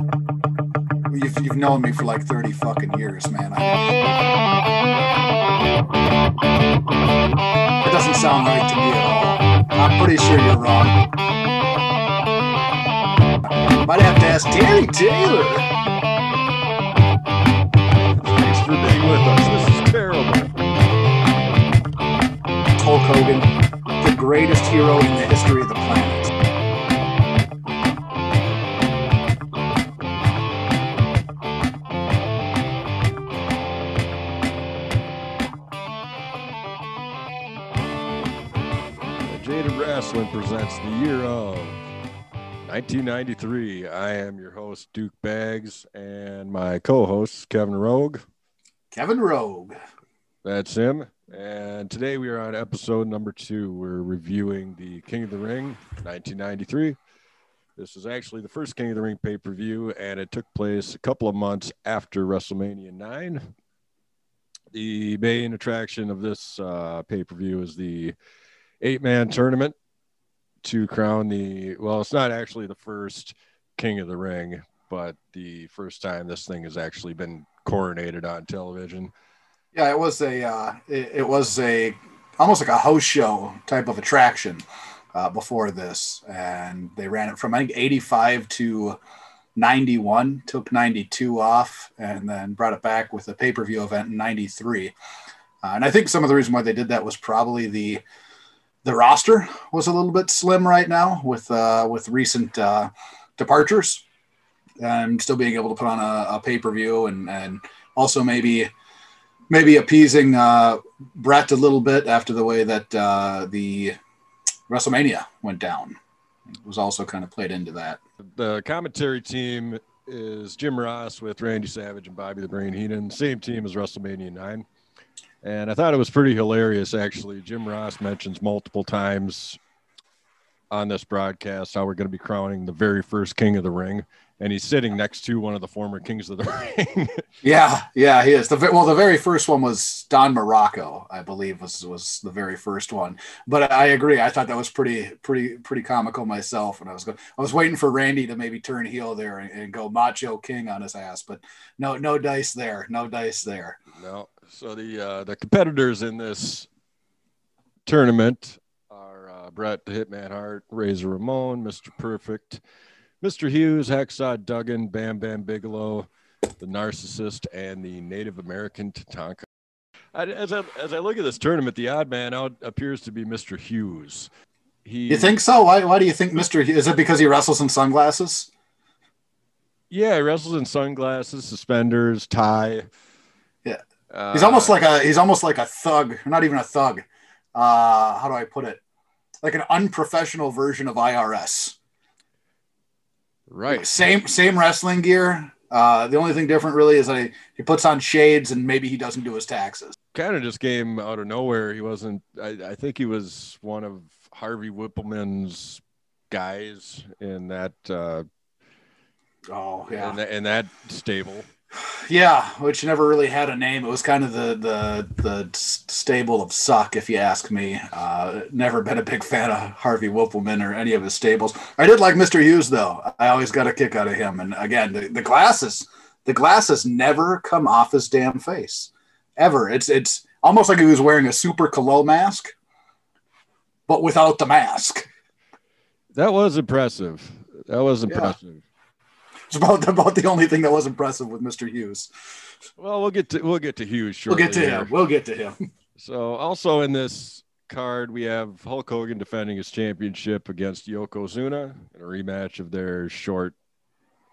You've, you've known me for like 30 fucking years, man. I, it doesn't sound right to me at all. I'm pretty sure you're wrong. Might have to ask Terry Taylor. Thanks for being with us. This is terrible. Hulk Hogan, the greatest hero in the history of the planet. The year of 1993. I am your host, Duke Bags, and my co host, Kevin Rogue. Kevin Rogue. That's him. And today we are on episode number two. We're reviewing the King of the Ring 1993. This is actually the first King of the Ring pay per view, and it took place a couple of months after WrestleMania 9. The main attraction of this uh, pay per view is the eight man tournament to crown the, well, it's not actually the first King of the Ring, but the first time this thing has actually been coronated on television. Yeah, it was a uh, it, it was a almost like a house show type of attraction uh, before this, and they ran it from I think eighty five to ninety one, took ninety two off, and then brought it back with a pay per view event in ninety three. Uh, and I think some of the reason why they did that was probably the the roster was a little bit slim right now with uh, with recent uh, departures, and still being able to put on a, a pay per view and and also maybe maybe appeasing uh, Bret a little bit after the way that uh, the WrestleMania went down. It was also kind of played into that. The commentary team is Jim Ross with Randy Savage and Bobby the Brain Heenan, same team as WrestleMania 9. And I thought it was pretty hilarious, actually. Jim Ross mentions multiple times on this broadcast how we're going to be crowning the very first King of the Ring. And he's sitting next to one of the former Kings of the Ring. yeah, yeah, he is. The well, the very first one was Don Muraco, I believe, was was the very first one. But I agree. I thought that was pretty, pretty, pretty comical myself. And I was going, I was waiting for Randy to maybe turn heel there and, and go Macho King on his ass, but no, no dice there, no dice there. No. So the uh, the competitors in this tournament are uh, Bret the Hitman Hart, Razor Ramon, Mr. Perfect, Mr. Hughes, Hacksaw Duggan, Bam Bam Bigelow, the Narcissist, and the Native American Tatanka. I, as I as I look at this tournament, the odd man out appears to be Mr. Hughes. He, you think so? Why? Why do you think Mr. Hughes? Is it because he wrestles in sunglasses? Yeah, he wrestles in sunglasses, suspenders, tie. Uh, he's almost like a he's almost like a thug. Not even a thug. Uh, how do I put it? Like an unprofessional version of IRS. Right. Same same wrestling gear. Uh, the only thing different really is that he, he puts on shades and maybe he doesn't do his taxes. Kind of just came out of nowhere. He wasn't. I, I think he was one of Harvey Whippleman's guys in that. Uh, oh yeah. In, the, in that stable. Yeah, which never really had a name. It was kind of the the the stable of suck, if you ask me. Uh, never been a big fan of Harvey Whippleman or any of his stables. I did like Mr. Hughes though. I always got a kick out of him. And again, the, the glasses, the glasses never come off his damn face, ever. It's it's almost like he was wearing a Super Calo mask, but without the mask. That was impressive. That was impressive. Yeah. It's about about the only thing that was impressive with Mr. Hughes. Well, we'll get to we'll get to Hughes shortly. We'll get to here. him. We'll get to him. So, also in this card, we have Hulk Hogan defending his championship against Yokozuna in a rematch of their short,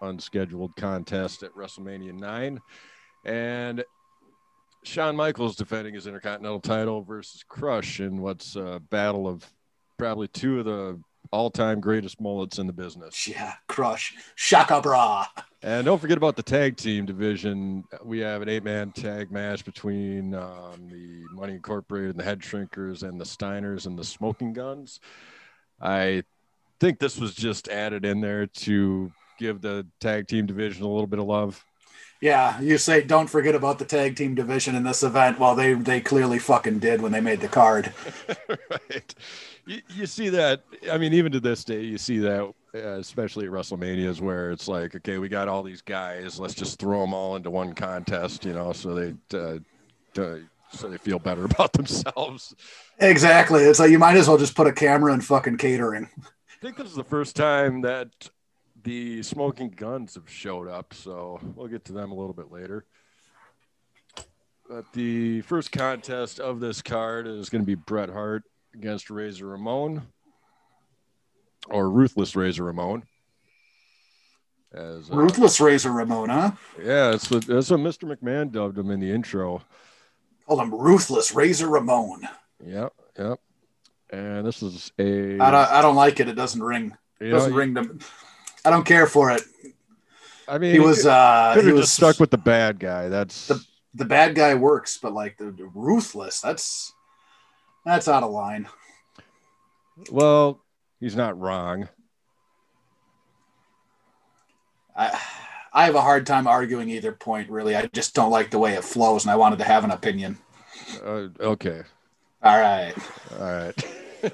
unscheduled contest at WrestleMania 9. And Shawn Michaels defending his Intercontinental title versus Crush in what's a battle of probably two of the all-time greatest mullets in the business. Yeah, crush Shaka Bra. And don't forget about the tag team division. We have an eight-man tag match between um, the Money Incorporated and the Head Shrinkers and the Steiners and the Smoking Gunns. I think this was just added in there to give the tag team division a little bit of love. Yeah, you say don't forget about the tag team division in this event. Well, they they clearly fucking did when they made the card. right. You, you see that? I mean, even to this day, you see that especially at WrestleManias where it's like, okay, we got all these guys, let's just throw them all into one contest, you know, so they uh, so they feel better about themselves. Exactly. It's like you might as well just put a camera in fucking catering. I think this is the first time that the Smoking Gunns have showed up, so we'll get to them a little bit later. But the first contest of this card is going to be Bret Hart against Razor Ramon or Ruthless Razor Ramon. As, uh, Ruthless Razor Ramon, huh? Yeah, that's what, that's what Mr. McMahon dubbed him in the intro. Called him Ruthless Razor Ramon. Yep, yep. And this is a. I don't, I don't like it. It doesn't ring. It doesn't know, ring them. I don't care for it. I mean, he was uh, he was stuck with the bad guy. That's the the bad guy works, but like the, the ruthless, that's that's out of line. Well, he's not wrong. I I have a hard time arguing either point. Really, I just don't like the way it flows, and I wanted to have an opinion. Uh, okay. All right. All right.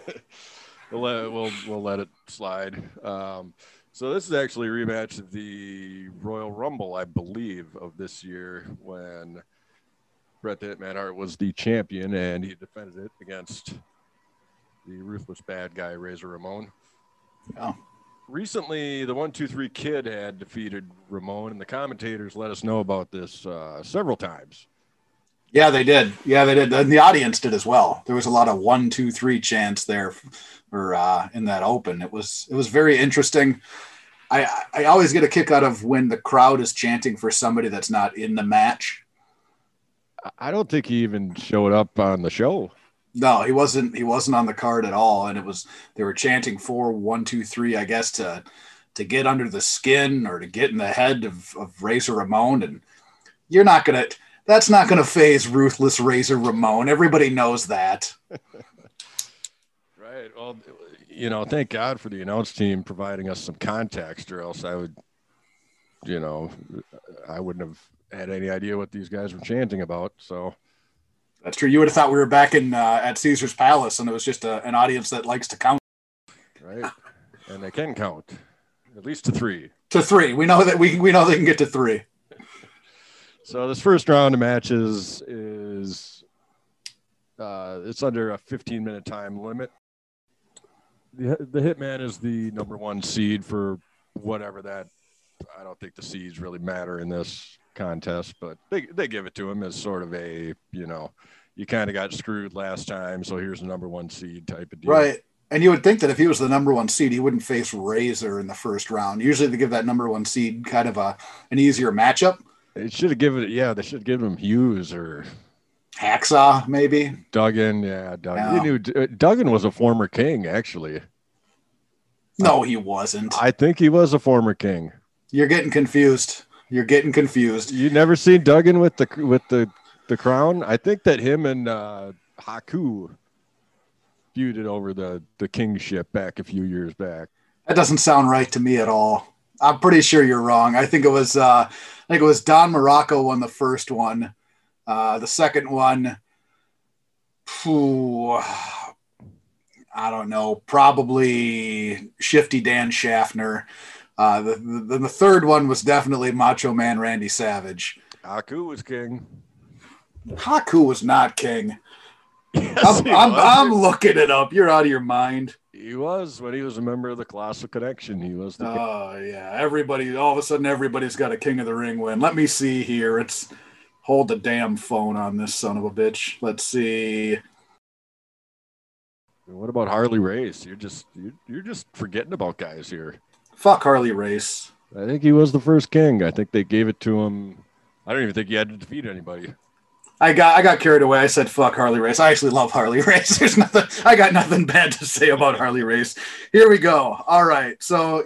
we'll let we'll we'll let it slide. Um, so this is actually a rematch of the Royal Rumble, I believe, of this year when Bret the Hitman Hart was the champion and he defended it against the ruthless bad guy Razor Ramon. Oh. Recently, the one two three kid had defeated Ramon, and the commentators let us know about this uh, several times. Yeah, they did. Yeah, they did, and the audience did as well. There was a lot of one, two, three chants there, or uh, in that open. It was it was very interesting. I I always get a kick out of when the crowd is chanting for somebody that's not in the match. I don't think he even showed up on the show. No, he wasn't. He wasn't on the card at all, and it was they were chanting four, one, two, three. I guess to to get under the skin or to get in the head of, of Razor Ramon, and you're not gonna that's not going to phase ruthless Razor Ramon. Everybody knows that. right. Well, you know, thank God for the announce team providing us some context, or else I would, you know, I wouldn't have had any idea what these guys were chanting about. So that's true. You would have thought we were back in uh, at Caesar's Palace, and it was just a, an audience that likes to count. Right, and they can count at least to three. To three, we know that we we know they can get to three. So this first round of matches is uh, it's under a 15 minute time limit. The the Hitman is the number one seed for whatever that. I don't think the seeds really matter in this contest, but they they give it to him as sort of a you know you kind of got screwed last time, so here's the number one seed type of deal. Right. And you would think that if he was the number one seed, he wouldn't face Razor in the first round. Usually, they give that number one seed kind of a an easier matchup. It should have given it. Yeah, they should give him Hughes or Hacksaw, maybe. Duggan, yeah, Duggan. You knew uh, Duggan was a former king, actually. No, he wasn't. I think he was a former king. You're getting confused. You're getting confused. You never seen Duggan with the with the the crown? I think that him and uh, Haku feuded over the the kingship back a few years back. That doesn't sound right to me at all. I'm pretty sure you're wrong. I think it was uh, I think it was Don Muraco won the first one. Uh, the second one, whew, I don't know, probably Shifty Dan Schaffner. Uh, the, the, the third one was definitely Macho Man Randy Savage. Haku was king. Haku was not king. Yes, I'm, I'm, I'm, looking it up. You're out of your mind. He was when he was a member of the Colossal Connection. He was. The oh yeah, everybody. All of a sudden, everybody's got a King of the Ring win. Let me see here. It's hold the damn phone on this son of a bitch. Let's see. What about Harley Race? You're just you're, you're just forgetting about guys here. Fuck Harley Race. I think he was the first king. I think they gave it to him. I don't even think he had to defeat anybody. I got I got carried away. I said fuck Harley Race. I actually love Harley Race. There's nothing I got nothing bad to say about Harley Race. Here we go. All right. So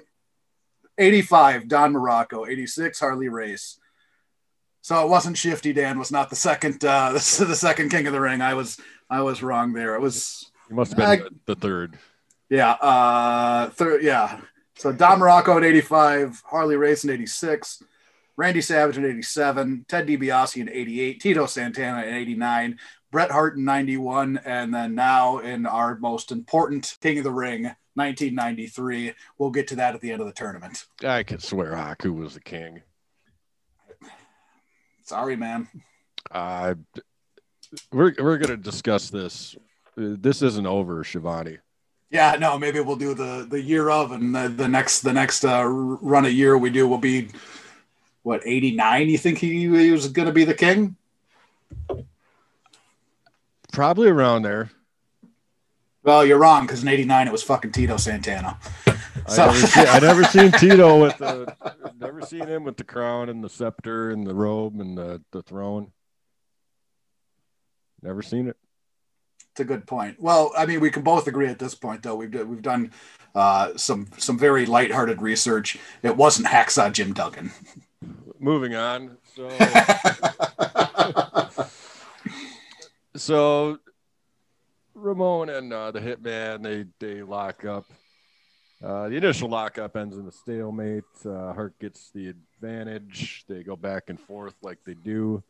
85 Don Muraco, 86 Harley Race. So it wasn't Shifty Dan was not the second uh the, the second king of the ring. I was I was wrong there. It was He must have been I, the third. Yeah, uh third yeah. So Don Muraco at 85, Harley Race in 86. Randy Savage in 87, Ted DiBiase in 88, Tito Santana in 89, Bret Hart in 91, and then now in our most important King of the Ring, 1993. We'll get to that at the end of the tournament. I could swear Haku was the king. Sorry, man. Uh, we're we're gonna discuss this. This isn't over, Shivani. Yeah, no, maybe we'll do the the year of, and the, the next the next uh, run of year we do will be what 89. You think he, he was going to be the king? Probably around there. Well, you're wrong because in '89 it was fucking Tito Santana. So. I, never see, I never seen Tito with the, never seen him with the crown and the scepter and the robe and the, the throne. Never seen it. It's a good point. Well, I mean, we can both agree at this point, though. We've we've done uh, some some very lighthearted research. It wasn't Hacksaw Jim Duggan. Moving on. So, so Ramon and uh, the hitman they they lock up. Uh, the initial lockup ends in a stalemate. Uh, Hart gets the advantage. They go back and forth like they do.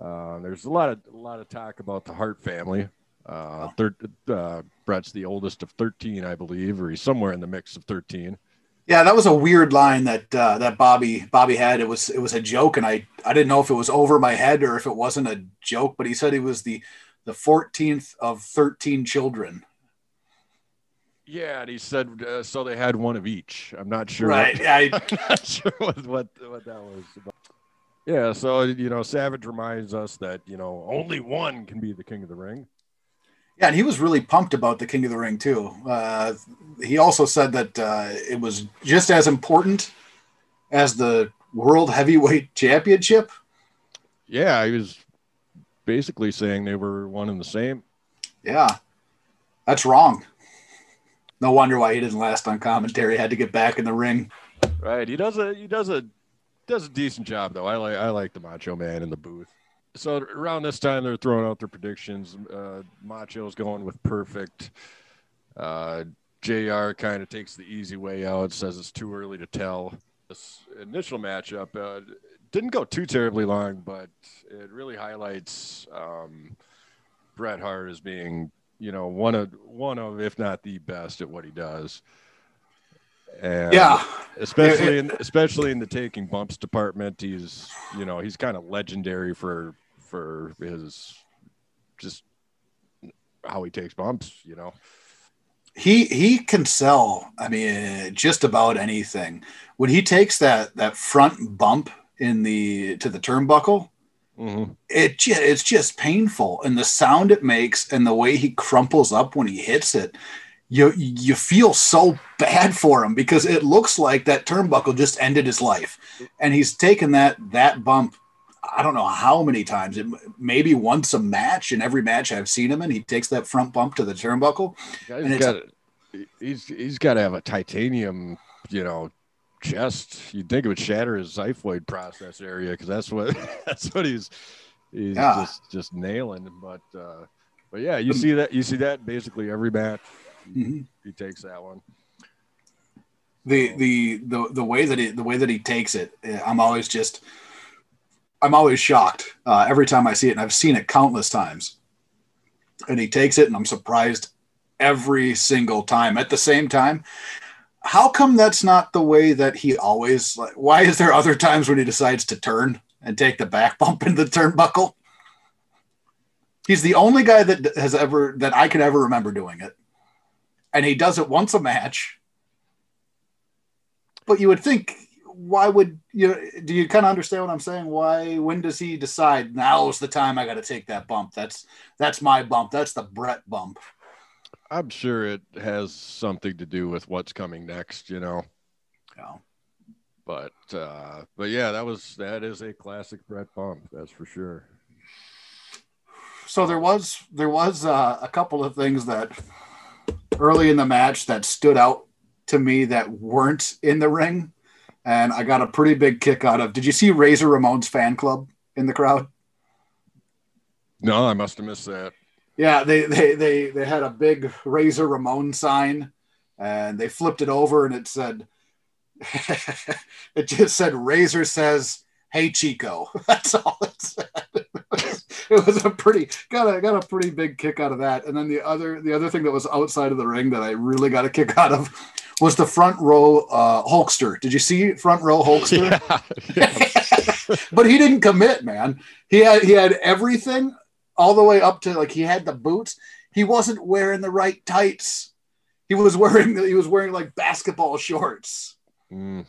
Uh, there's a lot of a lot of talk about the Hart family. Uh, third, uh, Bret's the oldest of 13, I believe, or he's somewhere in the mix of 13. Yeah, that was a weird line that uh, that Bobby Bobby had. It was it was a joke, and I I didn't know if it was over my head or if it wasn't a joke. But he said he was the the 14th of 13 children. Yeah, and he said uh, so they had one of each. I'm not sure. Right. What, I, I'm not sure what, what what that was. About. Yeah, so you know, Savage reminds us that you know only one can be the king of the ring. Yeah, and he was really pumped about the King of the Ring too. Uh, he also said that uh, it was just as important as the World Heavyweight Championship. Yeah, he was basically saying they were one and the same. Yeah, that's wrong. No wonder why he didn't last on commentary. He had to get back in the ring. Right. He does a he does a does a decent job though. I like I like the Macho Man in the booth. So around this time they're throwing out their predictions. Uh, Macho's going with perfect. Uh, Jr. kind of takes the easy way out. Says it's too early to tell. This initial matchup uh, didn't go too terribly long, but it really highlights um, Bret Hart as being you know one of one of if not the best at what he does. And yeah, especially in especially in the taking bumps department, he's you know he's kind of legendary for for his just how he takes bumps. You know, he he can sell. I mean, just about anything. When he takes that that front bump in the to the turnbuckle, mm-hmm. it it's just painful, and the sound it makes, and the way he crumples up when he hits it you you feel so bad for him because it looks like that turnbuckle just ended his life, and he's taken that that bump. I don't know how many times. It maybe once a match. In every match I've seen him in, he takes that front bump to the turnbuckle. He's got, he's he's got to have a titanium, you know, chest. You'd think it would shatter his xiphoid process area because that's what that's what he's he's yeah. just just nailing. But uh, but yeah, you see that you see that basically every match Mm-hmm. He takes that one. The, the the the way that he the way that he takes it, eh, I'm always just I'm always shocked uh, every time I see it, and I've seen it countless times. And he takes it, and I'm surprised every single time. At the same time, how come that's not the way that he always? Like, why is there other times when he decides to turn and take the back bump in the turnbuckle? He's the only guy that has ever that I can ever remember doing it and he does it once a match. But you would think, why would you? Do you kind of understand what I'm saying? Why? When does he decide now's the time I got to take that bump? That's that's my bump. That's the Bret bump. I'm sure it has something to do with what's coming next. You know. Yeah. But uh, but yeah, that was that is a classic Bret bump. That's for sure. So there was there was uh, a couple of things that early in the match that stood out to me that weren't in the ring. And I got a pretty big kick out of. Did you see Razor Ramon's fan club in the crowd? No, I must have missed that. Yeah, they they they they had a big Razor Ramon sign, and they flipped it over, and it said, it just said Razor says, "Hey Chico." That's all it said. it was a pretty got a got a pretty big kick out of that. And then the other the other thing that was outside of the ring that I really got a kick out of was the front row uh, Hulkster. Did you see front row Hulkster? Yeah. but he didn't commit, man. He had he had everything all the way up to like he had the boots. He wasn't wearing the right tights. He was wearing he was wearing like basketball shorts. Mm.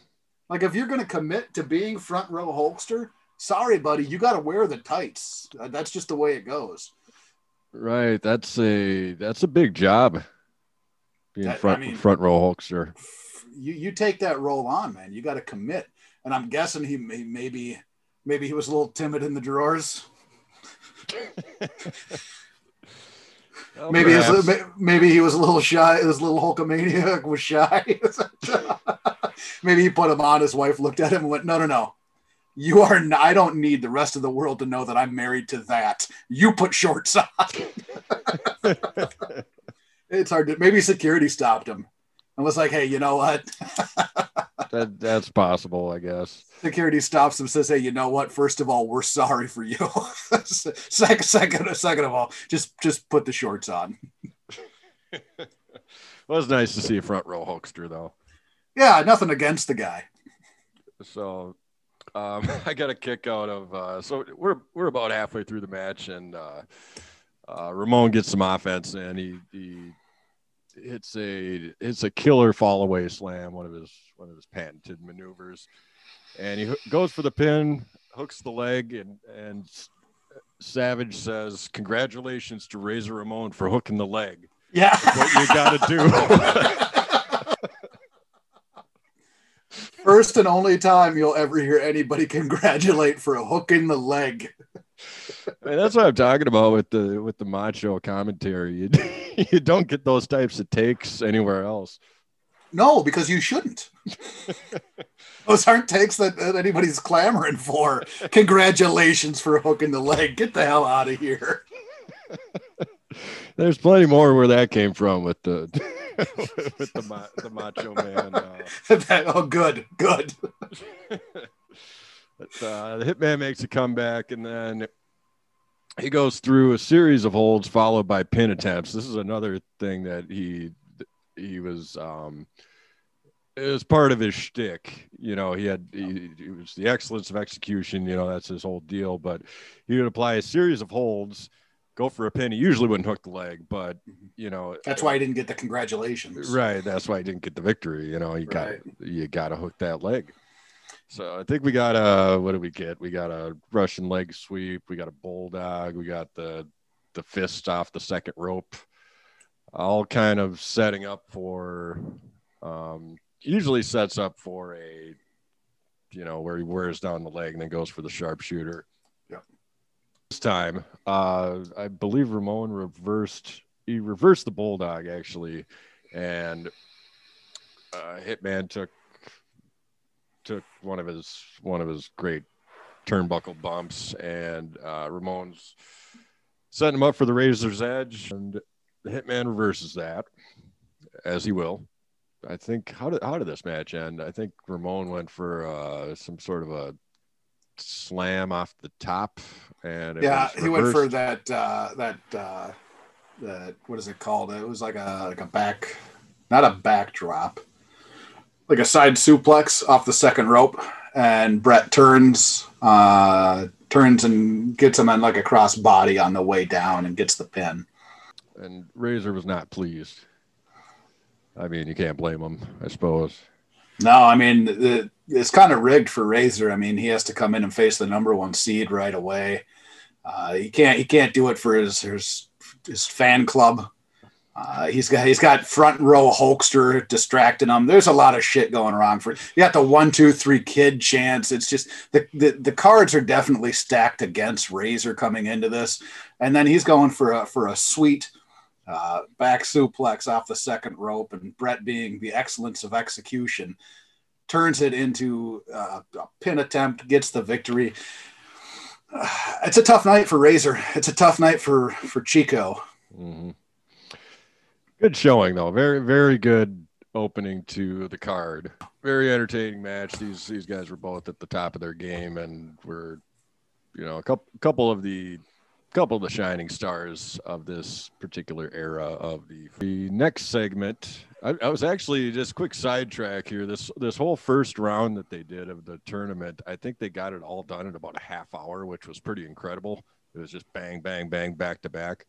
Like if you're gonna commit to being front row Hulkster, sorry, buddy, you got to wear the tights. Uh, that's just the way it goes. Right. That's a that's a big job. Being that, front I mean, front row Hulkster. You you take that role on, man. You got to commit. And I'm guessing he may, maybe maybe he was a little timid in the drawers. well, maybe his, maybe he was a little shy. His little Hulkamaniac was shy. maybe he put him on. His wife looked at him and went, "No, no, no. You are. Not, I don't need the rest of the world to know that I'm married to that. You put shorts on." it's hard to. Maybe security stopped him and was like, "Hey, you know what?" that that's possible, I guess. Security stops him, says, "Hey, you know what? First of all, we're sorry for you. second, second, second of all, just just put the shorts on." it was nice to see a front row Hulkster, though. Yeah, nothing against the guy. So, um, I got a kick out of. Uh, so we're we're about halfway through the match, and uh, uh, Ramon gets some offense, and he he it's a it's a killer fall away slam, one of his one of his patented maneuvers, and he goes for the pin, hooks the leg, and and Savage says, "Congratulations to Razor Ramon for hooking the leg." Yeah, That's what you got to do. First and only time you'll ever hear anybody congratulate for a hook in the leg. I mean, that's what I'm talking about with the with the macho commentary. You, you don't get those types of takes anywhere else. No, because you shouldn't. those aren't takes that, that anybody's clamoring for. Congratulations for hooking the leg. Get the hell out of here. There's plenty more where that came from with the with the, the macho man. Uh... oh, good, good. But, uh, the hitman makes a comeback, and then he goes through a series of holds followed by pin attempts. This is another thing that he he was um, it was part of his shtick. You know, he had he, he, was the excellence of execution. You know, that's his whole deal. But he would apply a series of holds, go for a pin. He usually wouldn't hook the leg, but you know that's why he didn't get the congratulations. Right. That's why he didn't get the victory. You know, you right. got you got to hook that leg. So I think we got a what do we get? We got a Russian leg sweep. We got a bulldog. We got the the fist off the second rope. All kind of setting up for. Um, usually sets up for a, you know, where he wears down the leg and then goes for the sharpshooter. Yeah. This time, uh, I believe Ramon reversed. He reversed the bulldog actually, and uh, Hitman took took one of his one of his great turnbuckle bumps, and uh, Ramon's setting him up for the razor's edge, and the Hitman reverses that, as he will. I think how did how did this match end? I think Ramon went for uh, some sort of a slam off the top, and yeah, he went for that uh, that uh, that what is it called? It was like a like a back, not a backdrop like a side suplex off the second rope, and Bret turns uh, turns and gets him on like a cross body on the way down and gets the pin. And Razor was not pleased. I mean, you can't blame him, I suppose. No, I mean the, it's kind of rigged for Razor. I mean, he has to come in and face the number one seed right away. Uh, he can't he can't do it for his his, his fan club. Uh, he's got he's got front row Hulkster distracting him. There's a lot of shit going wrong for you. Got the one two three kid chance. It's just the, the the cards are definitely stacked against Razor coming into this, and then he's going for a for a sweet uh, back suplex off the second rope, and Bret being the excellence of execution turns it into uh, a pin attempt, gets the victory. it's a tough night for Razor. It's a tough night for for Chico. Mm-hmm. Good showing though. Very very good opening to the card. Very entertaining match. These these guys were both at the top of their game and were you know a couple couple of the couple of the shining stars of this particular era of the the next segment. I, I was actually just quick sidetrack here. This this whole first round that they did of the tournament, I think they got it all done in about a half hour, which was pretty incredible. It was just bang, bang, bang, back to back,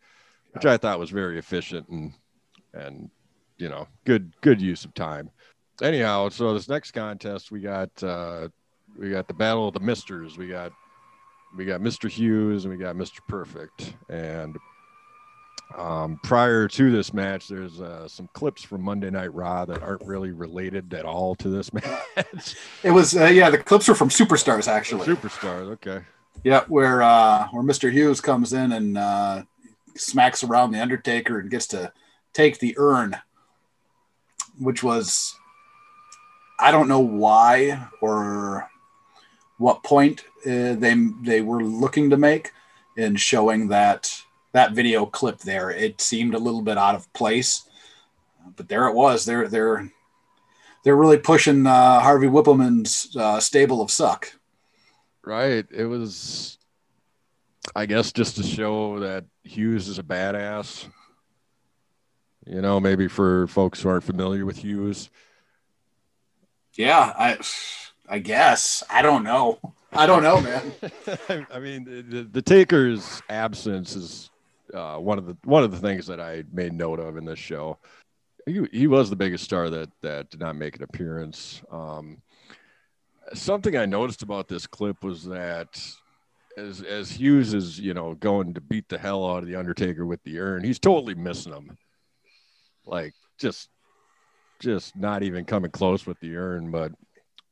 which I thought was very efficient and and you know good good use of time. Anyhow, so this next contest we got uh, we got the battle of the misters. We got we got Mr. Hughes and we got Mr. Perfect. And um, prior to this match, there's uh, some clips from Monday Night Raw that aren't really related at all to this match. It was uh, yeah, the clips were from Superstars actually. Superstars, okay. Yeah, where uh, where Mr. Hughes comes in and uh, smacks around the Undertaker and gets to take the urn, which was I don't know why or what point uh, they they were looking to make in showing that that video clip there. It seemed a little bit out of place, but there it was. They're they're they're really pushing uh, Harvey Whippleman's uh, stable of suck. Right. It was, I guess, just to show that Hughes is a badass. You know, maybe for folks who aren't familiar with Hughes. Yeah, I I guess I don't know. I don't know, man. I mean, the, the Taker's absence is uh, one of the one of the things that I made note of in this show. He, he was the biggest star that that did not make an appearance. Um, something I noticed about this clip was that as as Hughes is you know going to beat the hell out of the Undertaker with the urn, he's totally missing him. Like just just not even coming close with the urn, but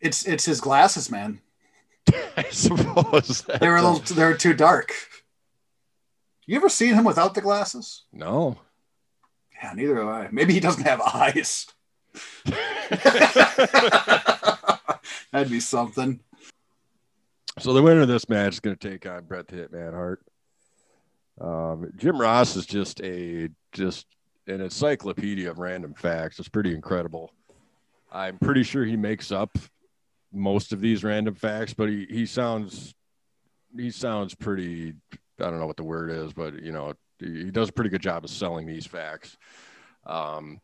It's it's his glasses, man. I suppose They were a little they were too dark. You ever seen him without the glasses? no. Yeah, neither have I. Maybe he doesn't have eyes. That'd be something. So the winner of this match is going to take on Bret the Hitman Hart. Um, Jim Ross is just a just an encyclopedia of random facts. It's pretty incredible. I'm pretty sure he makes up most of these random facts, but he, he sounds he sounds pretty. I don't know what the word is, but you know he does a pretty good job of selling these facts. Um,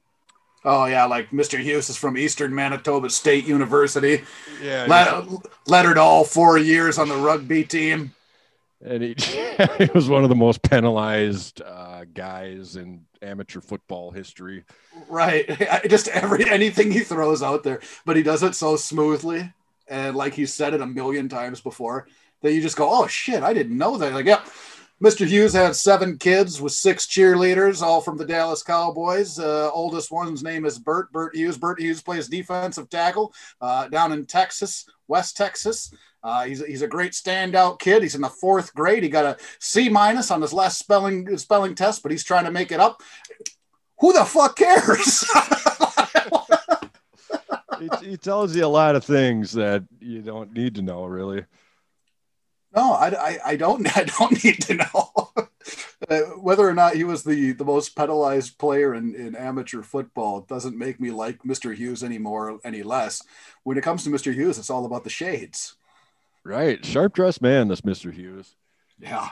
Oh yeah, like Mr. Hughes is from Eastern Manitoba State University. yeah, Let, lettered all four years on the rugby team. and he, he was one of the most penalized uh, guys in amateur football history. Right. Just every anything he throws out there, but he does it so smoothly and like he said it a million times before that you just go, "Oh shit, I didn't know that." Like, yep. Mr. Hughes had seven kids with six cheerleaders, all from the Dallas Cowboys. Uh, oldest one's name is Bert. Bert Hughes. Bert Hughes plays defensive tackle uh, down in Texas, West Texas. Uh, he's, he's a great standout kid. He's in the fourth grade. He got a C minus on his last spelling spelling test, but he's trying to make it up. Who the fuck cares? He, he tells you a lot of things that you don't need to know, really. No, I, I, I don't I don't need to know uh, whether or not he was the, the most penalized player in, in amateur football. Doesn't make me like Mr. Hughes anymore any less. When it comes to Mr. Hughes, it's all about the shades. Right, sharp dressed man, this Mister Hughes. Yeah,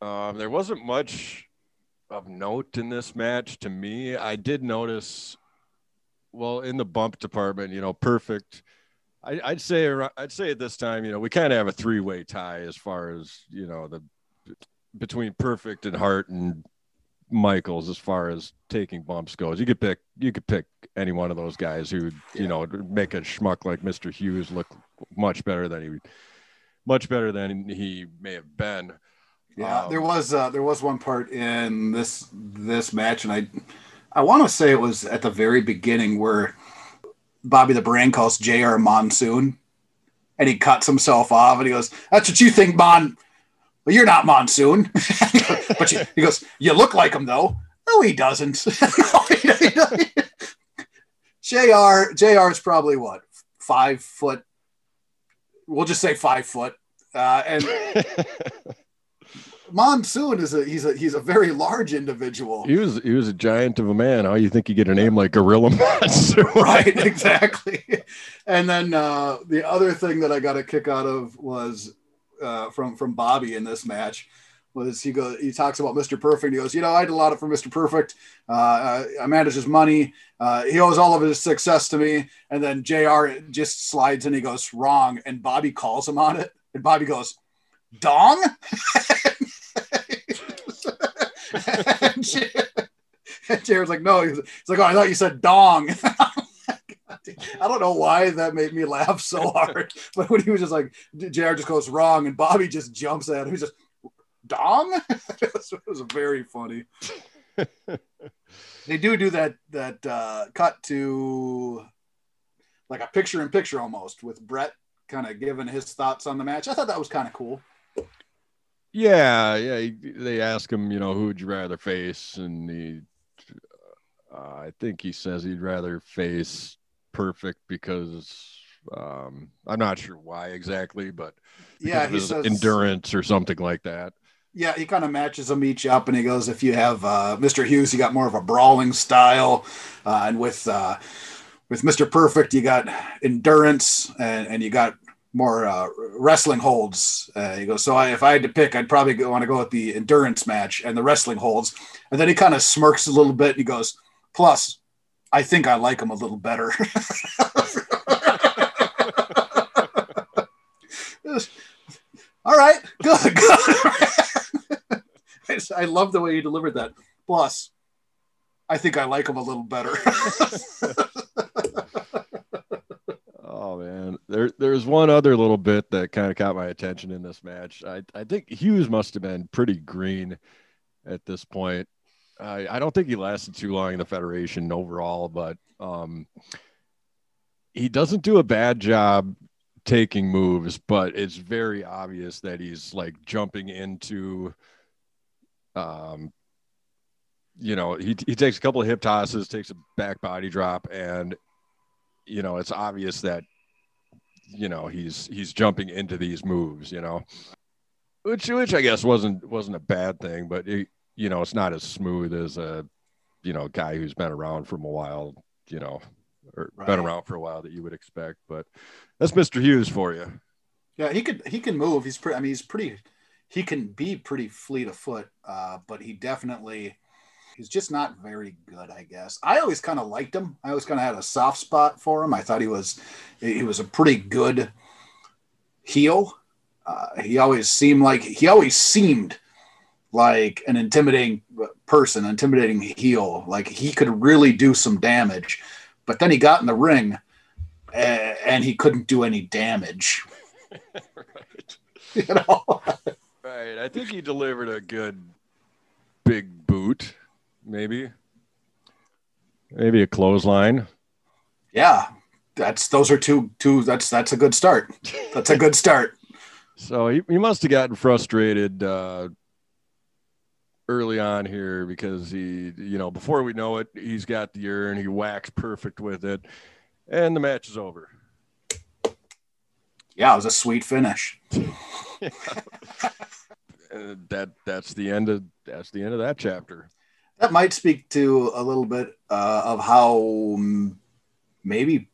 Um, there wasn't much of note in this match to me. I did notice, well, in the bump department, you know, perfect. I, I'd say, I'd say at this time, you know, we kind of have a three way tie as far as you know the between perfect and Hart and Michaels as far as taking bumps goes. You could pick, you could pick any one of those guys who, Yeah. you know, make a schmuck like Mister Hughes look much better than he, much better than he may have been. yeah. Um, there was uh, there was one part in this this match, and I I want to say it was at the very beginning where Bobby the Brain calls Jr. Monsoon, and he cuts himself off, and he goes, "That's what you think, Mon." Well, you're not Monsoon, but you, he goes, "You look like him, though." No, he doesn't. Jr. Jr. is probably what five foot. We'll just say five foot, uh, and Monsoon is a he's a he's a very large individual. He was he was a giant of a man. How you think you get a name like Gorilla Monster? right exactly and then uh the other thing that i got a kick out of was uh from from bobby in this match was he goes he talks about Mr. Perfect. He goes, you know, I did a lot of for Mr. Perfect. Uh, I manage his money. Uh, he owes all of his success to me. And then Jr. just slides in. He goes wrong, and Bobby calls him on it. And Bobby goes, "Dong." and Jared's like, "No." He's like, "Oh, I thought you said dong." I don't know why that made me laugh so hard, but when he was just like, Jared just goes wrong, and Bobby just jumps at him. He's just dong. it, was, it was very funny. they do do that that uh, cut to like a picture in picture almost with Bret kind of giving his thoughts on the match. I thought that was kind of cool. Yeah, yeah. They ask him, you know, who would you rather face, and he, uh, I think he says he'd rather face Perfect because um, I'm not sure why exactly, but yeah, he says endurance or something like that yeah, he kind of matches them each up, and he goes, if you have uh, Mr. Hughes, you got more of a brawling style, uh, and with uh, with Mr. Perfect, you got endurance, and, and you got more uh, wrestling holds. Uh, he goes, so I, if I had to pick, I'd probably want to go with the endurance match and the wrestling holds. And then he kind of smirks a little bit. And he goes, plus, I think I like him a little better. All right, good, good. I love the way you delivered that. Plus, I think I like him a little better. man, there there's one other little bit that kind of caught my attention in this match. I I think Hughes must have been pretty green at this point. I I don't think he lasted too long in the Federation overall, but um, he doesn't do a bad job taking moves, but it's very obvious that he's like jumping into um, you know, he, he takes a couple of hip tosses, takes a back body drop, and you know, it's obvious that you know he's he's jumping into these moves, you know, which which I guess wasn't wasn't a bad thing, but it, you know, it's not as smooth as a you know guy who's been around from a while, you know, or right. been around for a while that you would expect. But that's Mr. Hughes for you. Yeah, he could he can move. He's pretty. I mean, he's pretty he can be pretty fleet of foot, uh, but he definitely he's just not very good, I guess. I always kind of liked him. I always kind of had a soft spot for him. I thought he was he was a pretty good heel. Uh, he always seemed like he always seemed like an intimidating person, intimidating heel. Like he could really do some damage, but then he got in the ring and, and he couldn't do any damage. right. You know. Right. I think he delivered a good big boot, maybe. Maybe a clothesline. Yeah. That's those are two two that's that's a good start. That's a good start. so he, he must have gotten frustrated uh early on here because he you know before we know it he's got the urn he whacks perfect with it and the match is over yeah it was a sweet finish that that's the end of that's the end of that chapter. That might speak to a little bit uh, of how maybe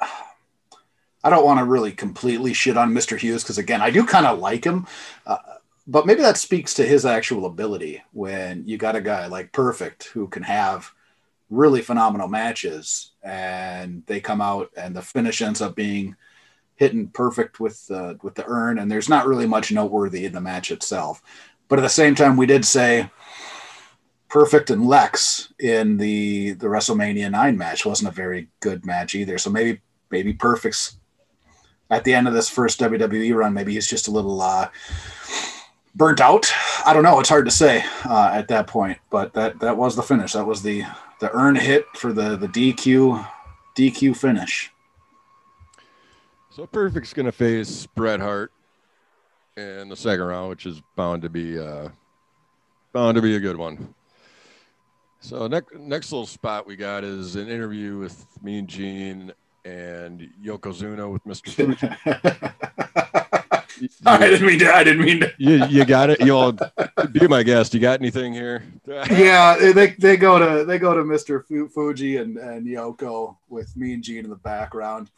I don't want to really completely shit on Mr. Hughes because again, I do kind of like him, uh, but maybe that speaks to his actual ability when you got a guy like Perfect who can have really phenomenal matches and they come out and the finish ends up being hitting perfect with the with the urn, and there's not really much noteworthy in the match itself. But at the same time, we did say perfect and Lex in the the WrestleMania nine match wasn't a very good match either. So maybe maybe perfect's at the end of this first WWE run. Maybe he's just a little uh, burnt out. I don't know. It's hard to say uh, at that point. But that that was the finish. That was the the urn hit for the the DQ DQ finish. So Perfect's to face Bret Hart in the second round, which is bound to be uh, bound to be a good one. So next next little spot we got is an interview with Mean Gene and Yokozuna with Mr. Fuji. I didn't mean to. I didn't mean to. you, you got it. You'll be my guest. You got anything here? yeah, they, they go to they go to Mr. Fuji and, and Yoko with Mean Gene in the background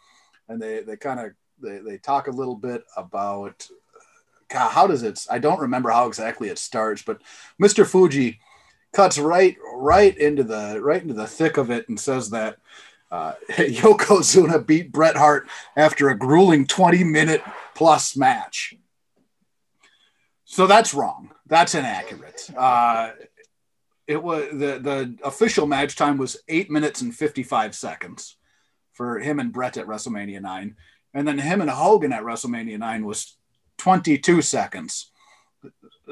and they they kind of they, they talk a little bit about God, how does it? I don't remember how exactly it starts, but Mr. Fuji cuts right right into the right into the thick of it and says that uh, Yokozuna beat Bret Hart after a grueling 20 minute plus match. So that's wrong. That's inaccurate. Uh, it was the the official match time was eight minutes and 55 seconds for him and Bret at WrestleMania 9. And then him and Hogan at WrestleMania 9 was 22 seconds.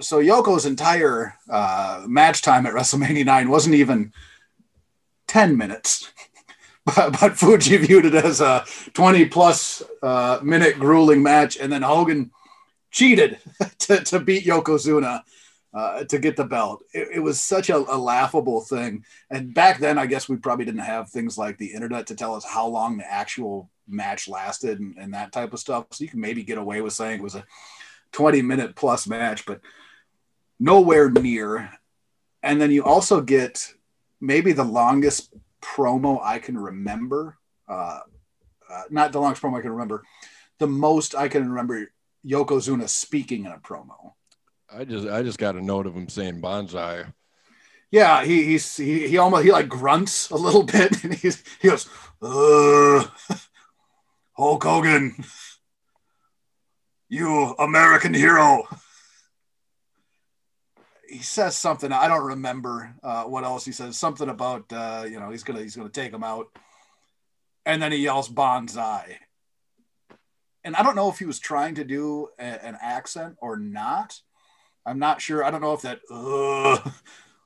So Yoko's entire uh, match time at WrestleMania 9 wasn't even 10 minutes. but, but Fuji viewed it as a 20 plus uh, minute grueling match. And then Hogan cheated to, to beat Yokozuna uh, to get the belt. It, it was such a, a, laughable thing. And back then, I guess we probably didn't have things like the internet to tell us how long the actual match lasted and, and that type of stuff. So you can maybe get away with saying it was a 20 minute plus match, but nowhere near. And then you also get maybe the longest promo I can remember. Uh, uh, not the longest promo I can remember. The most I can remember Yokozuna speaking in a promo. I just I just got a note of him saying bonsai. Yeah, he he's he, he almost he like grunts a little bit and he's he goes, Ugh, Hulk Hogan, you American hero. He says something I don't remember uh, what else he says. Something about uh, you know he's gonna he's gonna take him out, and then he yells bonsai. And I don't know if he was trying to do a, an accent or not I'm not sure. I don't know if that uh,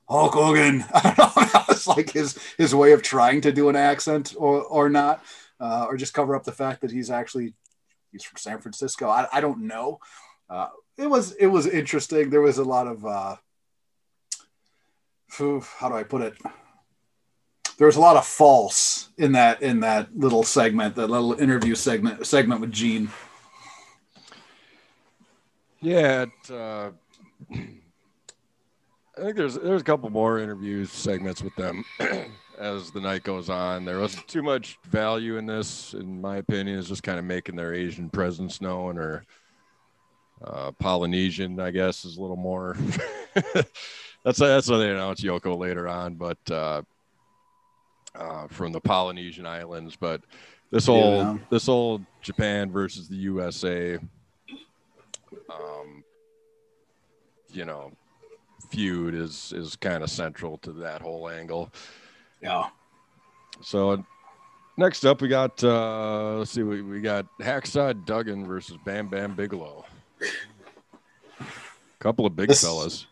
Hulk Hogan. I don't know if like his his way of trying to do an accent or or not, uh, or just cover up the fact that he's actually he's from San Francisco. I, I don't know. Uh, it was it was interesting. There was a lot of uh, how do I put it? There was a lot of false in that in that little segment, that little interview segment segment with Gene. Yeah, it, uh, I think there's there's a couple more interview segments with them as the night goes on. There wasn't too much value in this, in my opinion. It's just kind of making their Asian presence known, or uh, Polynesian, I guess, is a little more. that's that's how they announced Yoko later on, but uh, uh, from the Polynesian islands. But this whole yeah. this whole Japan versus the USA. Um, you know feud is is kind of central to that whole angle. Yeah. So next up we got uh let's see we, we got Hacksaw Duggan versus Bam Bam Bigelow. Couple of big this, fellas.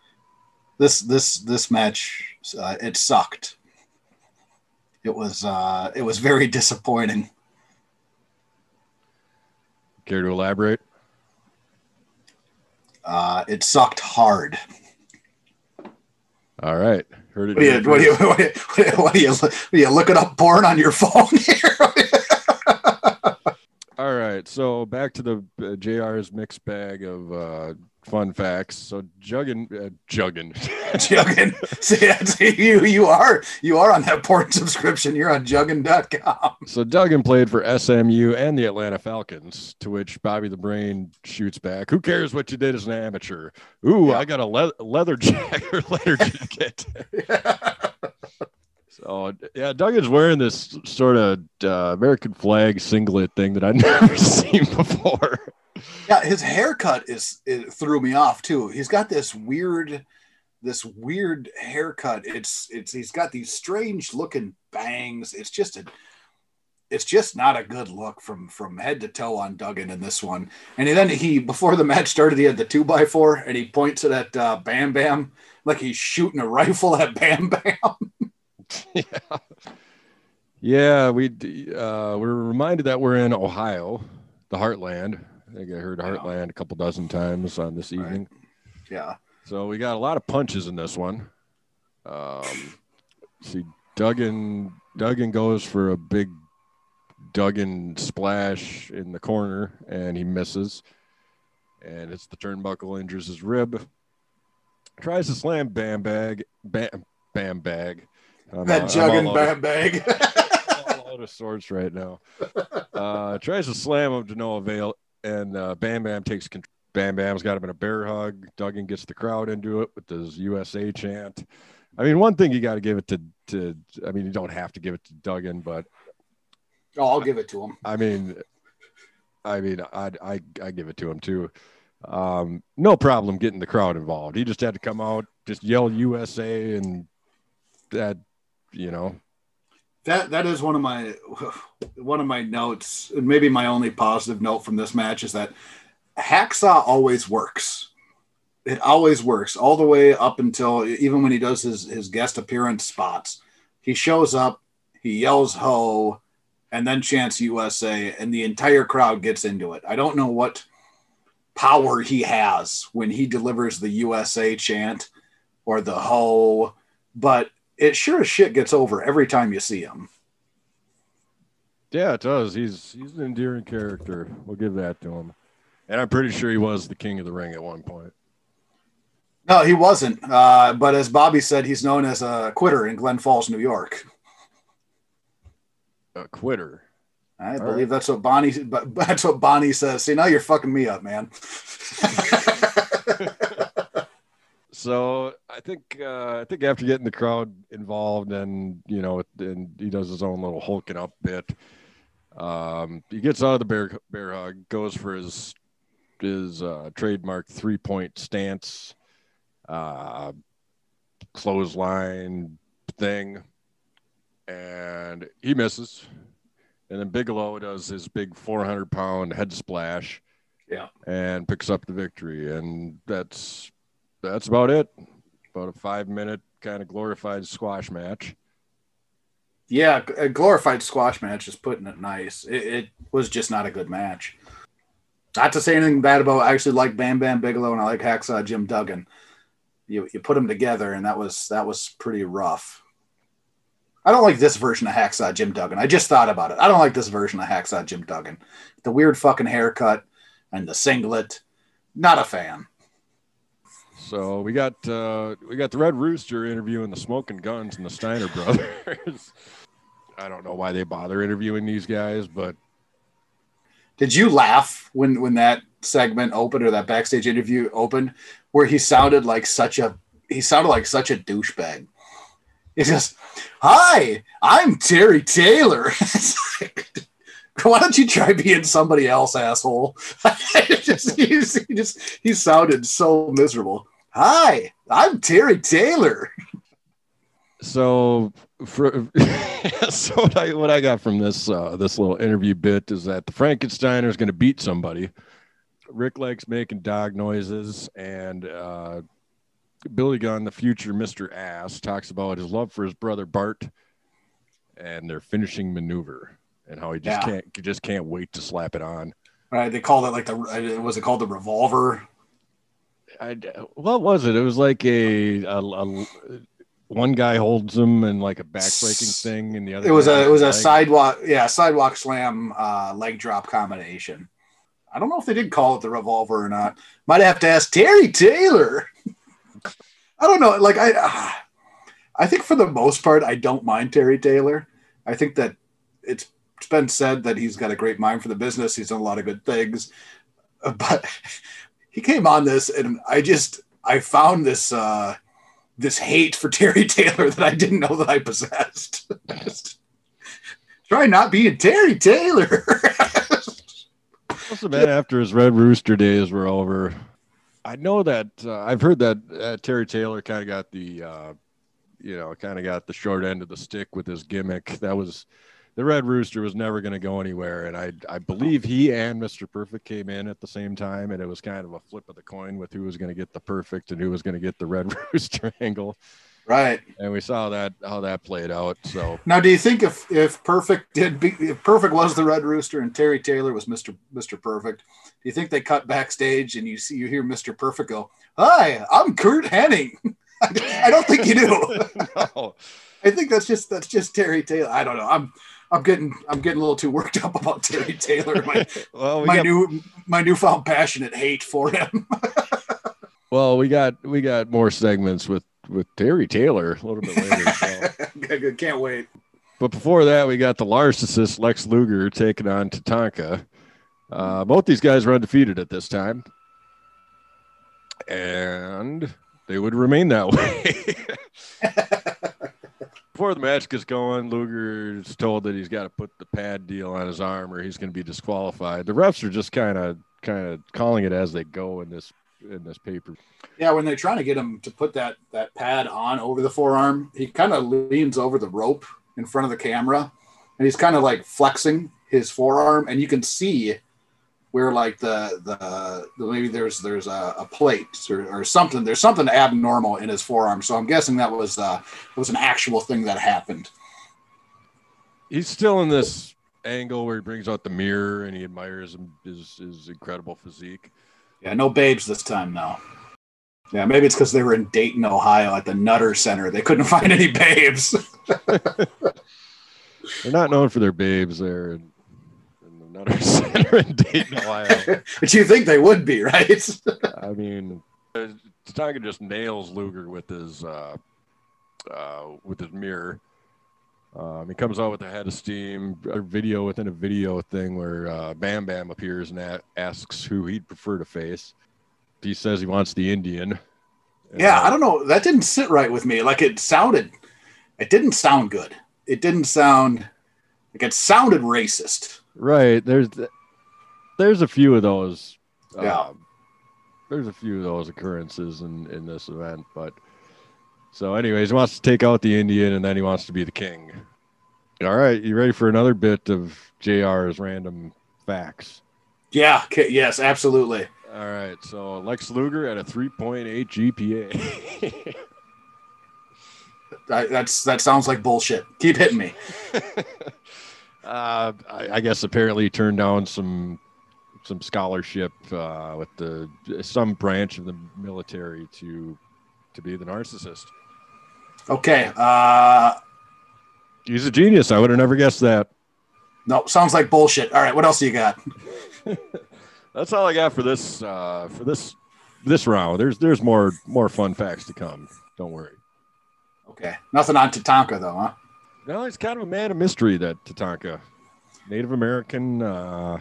This this this match uh, it sucked. It was uh it was very disappointing. Care to elaborate? Uh, it sucked hard. All right. Heard it. What are, you, what, are you, what, are you, what, are you, what are you looking up porn on your phone here? All right. So back to the uh, JR's mixed bag of uh, fun facts. So jugging, uh, jugging, jugging. see, you you are you are on that porn subscription. You're on jugging.com. So Duggan played for SMU and the Atlanta Falcons, to which Bobby the Brain shoots back. Who cares what you did as an amateur? Ooh, yeah. I got a le- leather jacket leather jacket. So yeah, Duggan's wearing this sort of uh, American flag singlet thing that I've never seen before. Yeah, his haircut is it threw me off too. He's got this weird, this weird haircut. It's it's he's got these strange looking bangs. It's just a, it's just not a good look from from head to toe on Duggan in this one. And then he before the match started, he had the two by four, and he points it at uh, Bam Bam like he's shooting a rifle at Bam Bam. yeah. Yeah, we uh, we're reminded that we're in Ohio, the Heartland, I think I heard Heartland a couple dozen times on this evening. Right. Yeah. So we got a lot of punches in this one. Um, see, Duggan Duggan goes for a big Duggan splash in the corner, and he misses. And it's the turnbuckle injures his rib. Tries to slam Bam Bag, Bam Bam Bag. That jugging Bam Bag. out of sorts right now. Uh, tries to slam him to no avail and uh, Bam Bam takes control. Bam Bam's got him in a bear hug. Duggan gets the crowd into it with his USA chant. I mean, one thing you got to give it to to. I mean, you don't have to give it to Duggan, but oh, I'll give it to him. I mean, I mean, I I I give it to him too. Um, no problem getting the crowd involved. He just had to come out, just yell USA, and that, you know, that that is one of my one of my notes, and maybe my only positive note from this match is that Hacksaw always works. It always works all the way up until even when he does his his guest appearance spots. He shows up, he yells "Ho," and then chants USA, and the entire crowd gets into it. I don't know what power he has when he delivers the USA chant or the ho, but it sure as shit gets over every time you see him. Yeah, it does. He's he's an endearing character. We'll give that to him. And I'm pretty sure he was the king of the ring at one point. No, he wasn't. Uh, but as Bobby said, he's known as a quitter in Glen Falls, New York. A quitter. I All believe right. that's what Bonnie. That's what Bonnie says. See, now you're fucking me up, man. so I think uh, I think after getting the crowd involved and you know and he does his own little hulking up bit, um, he gets out of the bear bear hug, goes for his his uh, trademark three point stance, uh, clothesline thing, and he misses and then Bigelow does his big 400 pound head splash. Yeah. And picks up the victory. And that's that's about it. About a five minute kind of glorified squash match. Yeah, a glorified squash match is putting it nice. It, it, was just not a good match. Not to say anything bad about. I actually like Bam Bam Bigelow and I like Hacksaw Jim Duggan. You you put them together and that was that was pretty rough. I don't like this version of Hacksaw Jim Duggan. I just thought about it. I don't like this version of Hacksaw Jim Duggan. The weird fucking haircut and the singlet. Not a fan. So we got uh, we got the Red Rooster interviewing the Smoking Gunns and the Steiner brothers. I don't know why they bother interviewing these guys, but did you laugh when when that segment opened or that backstage interview opened, where he sounded like such a he sounded like such a douchebag? He says, Hi, I'm Terry Taylor. why don't you try being somebody else, asshole? just, he just he sounded so miserable. Hi, I'm Terry Taylor. So, for, so what I, what I got from this uh, this little interview bit is that the Frankensteiner is going to beat somebody. Rick likes making dog noises, and uh, Billy Gunn, the future Mr. Ass, talks about his love for his brother Bart and their finishing maneuver and how he just yeah. can't just can't wait to slap it on. Right. They called it like the was it called the revolver? I, what was it? It was like a, a, a one guy holds him and like a backbreaking thing, and the other. It was a it was leg. a sidewalk yeah sidewalk slam uh, leg drop combination. I don't know if they did call it the revolver or not. Might have to ask Terry Taylor. I don't know. Like I, I think for the most part, I don't mind Terry Taylor. I think that it's been said that he's got a great mind for the business. He's done a lot of good things, but he came on this, and I just I found this uh, this hate for Terry Taylor that I didn't know that I possessed. try not being Terry Taylor. Must have after his Red Rooster days were over. I know that uh, I've heard that uh, Terry Taylor kind of got the, uh, you know, kind of got the short end of the stick with his gimmick. That was the Red Rooster was never going to go anywhere, and I I believe he and Mr. Perfect came in at the same time, and it was kind of a flip of the coin with who was going to get the perfect and who was going to get the Red Rooster angle. Right. And we saw that how that played out. So now, do you think if if Perfect did be, if Perfect was the Red Rooster and Terry Taylor was Mister Mister Perfect, do you think they cut backstage and you see you hear Mister Perfect go, "Hi, I'm Curt Hennig." I don't think you do. no. I think that's just that's just Terry Taylor. I don't know. I'm I'm getting I'm getting a little too worked up about Terry Taylor. My well, we my got, new my newfound passionate hate for him. well, we got we got more segments with with Terry Taylor a little bit later. So. Can't wait. But before that, we got the narcissist Lex Luger taking on Tatanka. Uh, both these guys were undefeated at this time. and they would remain that way. Before the match gets going, Luger's told that he's got to put the pad deal on his arm or he's going to be disqualified. The refs are just kind of kind of calling it as they go in this in this paper. Yeah, when they're trying to get him to put that that pad on over the forearm, he kind of leans over the rope in front of the camera, and he's kind of like flexing his forearm, and you can see where like the the, the maybe there's there's a, a plate or, or, something. There's something abnormal in his forearm, so I'm guessing that was uh, it was an actual thing that happened. He's still in this angle where he brings out the mirror and he admires his his incredible physique. Yeah, no babes this time though. Yeah, maybe it's because they were in Dayton, Ohio, at the Nutter Center. They couldn't find any babes. They're not known for their babes there in, Center in Dayton, Ohio. but you think they would be, right? I mean, Tatanka just nails Luger with his uh, uh, with his mirror. Um, he comes out with a head of steam, a video within a video thing where uh, Bam Bam appears and a- asks who he'd prefer to face. He says he wants the Indian. Yeah, I don't know. That didn't sit right with me. Like it sounded, it didn't sound good. It didn't sound like it sounded racist. Right. There's there's a few of those. Yeah. Um, there's a few of those occurrences in in this event, but so, anyways, he wants to take out the Indian and then he wants to be the king. All right, you ready for another bit of JR's random facts? Yeah, yes, absolutely. All right, so Lex Luger at a 3.8 GPA. that's that sounds like bullshit. Keep hitting me. uh, I, I, guess apparently he turned down some some scholarship uh, with the some branch of the military to to be the narcissist. Okay. Uh, He's a genius. I would have never guessed that. No, sounds like bullshit. All right, what else do you got? That's all I got for this uh, for this this round. There's there's more more fun facts to come. Don't worry. Okay, nothing on Tatanka though, huh? No, he's kind of a man of mystery. That Tatanka, Native American, uh,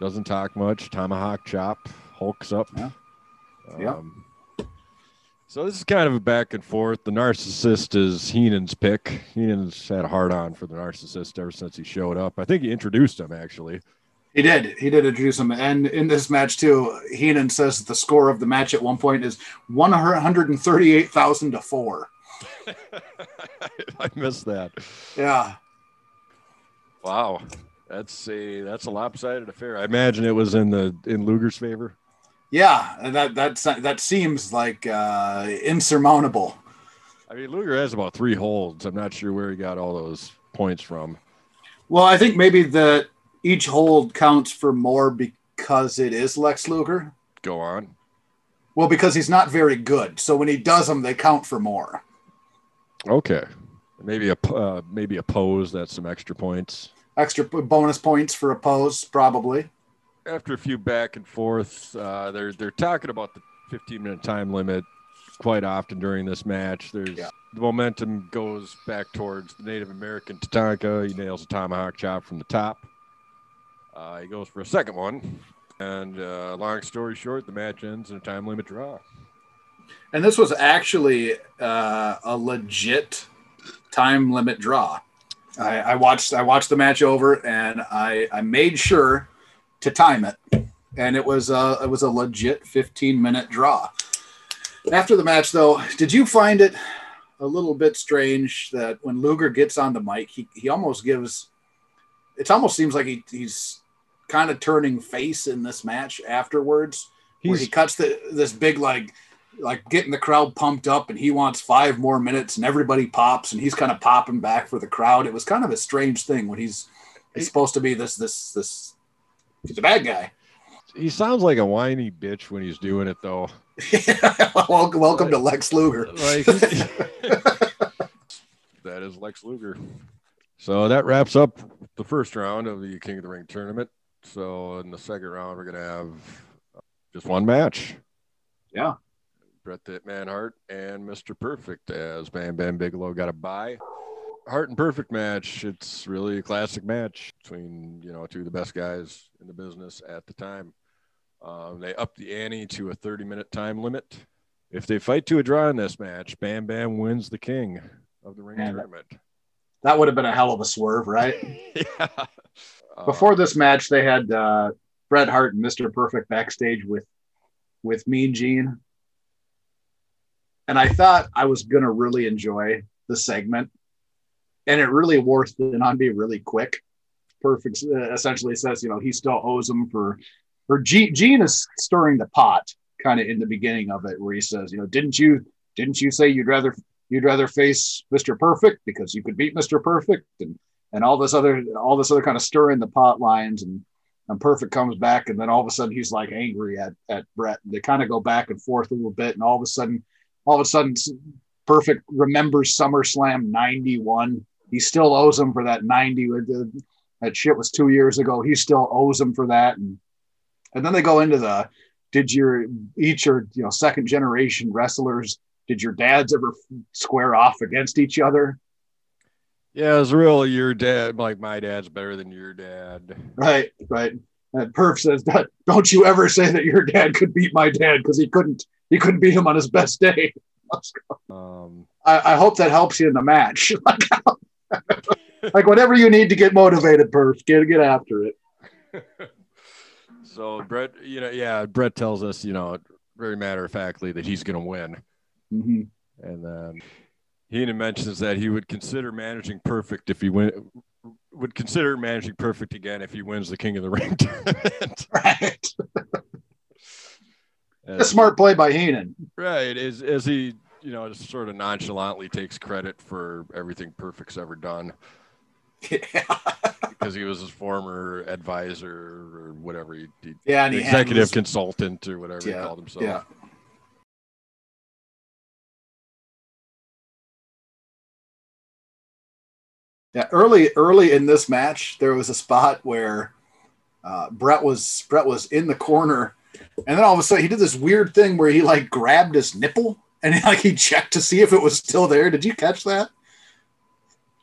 doesn't talk much. Tomahawk chop, hulks up. Yeah. Um, yeah. So this is kind of a back and forth. The narcissist is Heenan's pick. Heenan's had a hard on for the narcissist ever since he showed up. I think he introduced him actually. He did. He did introduce him, and in this match too, Heenan says the score of the match at one point is one hundred thirty-eight thousand to four. I missed that. Yeah. Wow, that's a that's a lopsided affair. I imagine it was in the in Luger's favor. Yeah, that that that seems like uh, insurmountable. I mean, Luger has about three holds. I'm not sure where he got all those points from. Well, I think maybe that each hold counts for more because it is Lex Luger. Go on. Well, because he's not very good, so when he does them, they count for more. Okay, maybe a uh, maybe a pose. That's some extra points. Extra bonus points for a pose, probably after a few back and forth, uh, they're they're talking about the 15 minute time limit quite often during this match. There's yeah. the momentum goes back towards the Native American Tatanka. He nails a tomahawk chop from the top. Uh, he goes for a second one, and uh, long story short, the match ends in a time limit draw. And this was actually uh, a legit time limit draw. I, I watched I watched the match over, and I I made sure to time it, and it was a it was a legit 15 minute draw. After the match, though, did you find it a little bit strange that when Luger gets on the mic, he he almost gives it almost seems like he, he's kind of turning face in this match afterwards, he's, where he cuts the this big like like getting the crowd pumped up and he wants five more minutes and everybody pops and he's kind of popping back for the crowd. It was kind of a strange thing when he's he's supposed to be this this this He's a bad guy. He sounds like a whiny bitch when he's doing it, though. welcome, welcome like, to Lex Luger. Like, that is Lex Luger. So that wraps up the first round of the King of the Ring tournament. So in the second round, we're gonna have uh, just one match. Yeah. Bret the Man Hart and Mr. Perfect as Bam Bam Bigelow got a bye. Hart and Perfect match. It's really a classic match between you know two of the best guys in the business at the time. Um, they upped the ante to a 30 minute time limit. If they fight to a draw in this match, Bam Bam wins the king of the ring Man, tournament. That would have been a hell of a swerve, right? yeah. Uh, Before this match, they had uh, Bret Hart and Mr. Perfect backstage with with Mean Gene, and I thought I was gonna really enjoy the segment, and it really wore thin on me really quick. Perfect uh, essentially says, you know, he still owes him for, or G- Gene is stirring the pot kind of in the beginning of it, where he says, you know, didn't you didn't you say you'd rather you'd rather face Mr. Perfect because you could beat Mr. Perfect and and all this other all this other kind of stirring the pot lines and and Perfect comes back and then all of a sudden he's like angry at at Bret. They kind of go back and forth a little bit and all of a sudden all of a sudden Perfect remembers SummerSlam 91. He still owes him for that 90 uh, that shit was 2 years ago. He still owes him for that and and then they go into the did your each or you know second generation wrestlers did your dads ever square off against each other? Yeah, it's real. Your dad, like my dad's better than your dad. Right, right. And Perf says don't you ever say that your dad could beat my dad because he couldn't he couldn't beat him on his best day. Um, I, I hope that helps you in the match. like whatever you need to get motivated, Perf, get get after it. so Bret, you know, yeah, Bret tells us, you know, very matter of factly that he's going to win. Mm-hmm. And then Heenan mentions that he would consider managing perfect if he win would consider managing perfect again if he wins the King of the Ring tournament. Right. And- A smart play by Heenan. Right. As as he, you know, just sort of nonchalantly takes credit for everything Perfect's ever done Yeah. because he was his former advisor or whatever he, he Yeah, and he executive consultant or whatever Yeah, he called himself. Yeah. Yeah, early early in this match, there was a spot where uh, Bret was Bret was in the corner, and then all of a sudden he did this weird thing where he like grabbed his nipple and he, like he checked to see if it was still there. Did you catch that?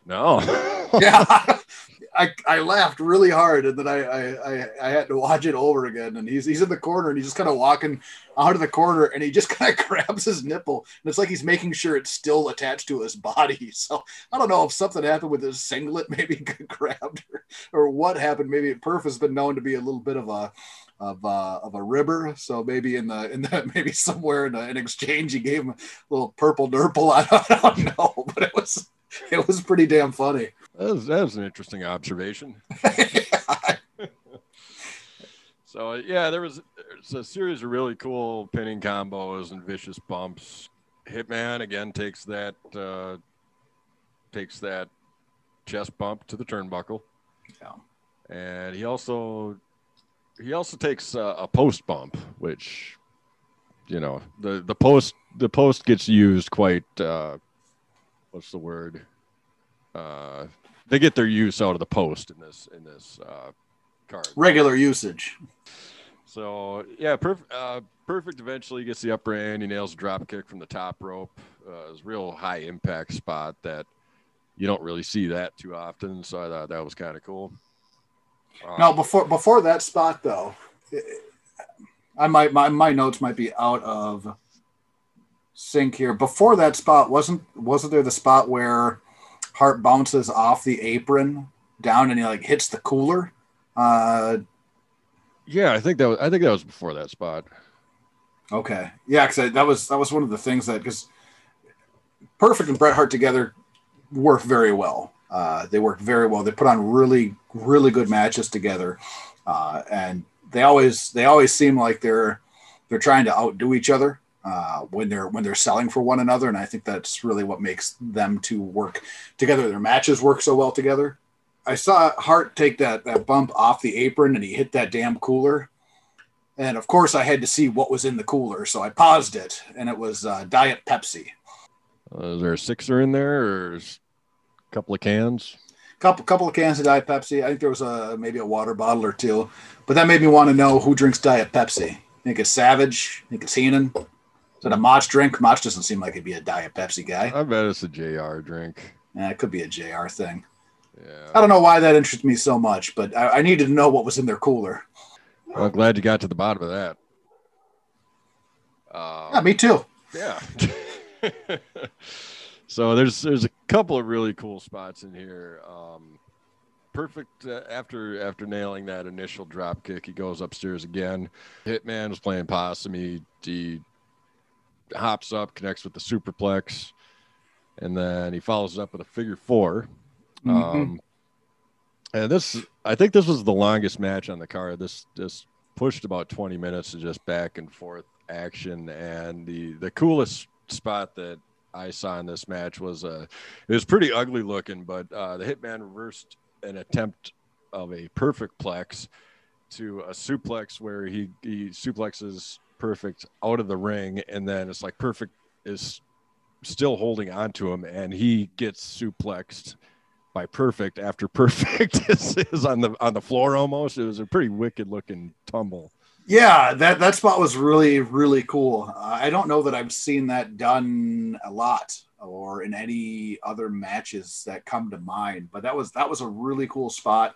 No. yeah, I, I laughed really hard, and then I, I I I had to watch it over again. And he's he's in the corner, and he's just kind of walking out of the corner, and he just kind of grabs his nipple, and it's like he's making sure it's still attached to his body. So I don't know if something happened with his singlet, maybe got grabbed, or, or what happened. Maybe Perf has been known to be a little bit of a of uh, of a ribber. So maybe in the in the maybe somewhere in, in exchange he gave him a little purple nurple. I don't, I don't know, but it was it was pretty damn funny. That was, that was an interesting observation. So yeah, there was there's a series of really cool pinning combos and vicious bumps. Hitman again takes that uh, takes that chest bump to the turnbuckle, Yeah. and he also he also takes uh, a post bump, which you know the the post the post gets used quite. Uh, what's the word? Uh, they get their use out of the post in this in this uh, card. Regular usage. So yeah, perfect. Uh, perfect. Eventually gets the upper hand. He nails a drop kick from the top rope. Uh, it's a real high impact spot that you don't really see that too often. So I thought that was kind of cool. Um, No, before before that spot though, I might my, my notes might be out of sync here. Before that spot, wasn't wasn't there the spot where Hart bounces off the apron down and he like hits the cooler? Uh, yeah, I think that was. I think that was before that spot. okay, yeah, because that was that was one of the things that because Perfect and Bret Hart together work very well. Uh, they work very well. They put on really really good matches together, uh, and they always they always seem like they're they're trying to outdo each other uh, when they're when they're selling for one another. And I think that's really what makes them to work together. Their matches work so well together. I saw Hart take that that bump off the apron and he hit that damn cooler. And of course, I had to see what was in the cooler, so I paused it, and it was uh, Diet Pepsi. Uh, is there a sixer in there or is couple of cans? couple couple of cans of Diet Pepsi. I think there was a maybe a water bottle or two, but that made me want to know who drinks Diet Pepsi. I think it's Savage. I think it's Heenan. Is it a Mach drink? Mach doesn't seem like he'd be a Diet Pepsi guy. I bet it's a JR drink. Eh, it could be a JR thing. Yeah. I don't know why that interests me so much, but I, I needed to know what was in their cooler. Well, glad you got to the bottom of that. Uh, yeah, me too. Yeah. so there's there's a couple of really cool spots in here. Um, perfect uh, after after nailing that initial drop kick, he goes upstairs again. Hitman was playing possum. He, he hops up, connects with the superplex, and then he follows up with a figure 4 mm-hmm. Um, and this, I think this was the longest match on the card. This this pushed about 20 minutes of just back and forth action. And the the coolest spot that I saw in this match was uh, it was pretty ugly looking, but uh, the Hitman reversed an attempt of a perfect plex to a suplex where he he suplexes perfect out of the ring, and then it's like perfect is still holding on to him, and he gets suplexed by perfect after perfect is, is on the on the floor almost. It was a pretty wicked looking tumble. Yeah, that that spot was really really cool. I don't know that I've seen that done a lot or in any other matches that come to mind, but that was that was a really cool spot.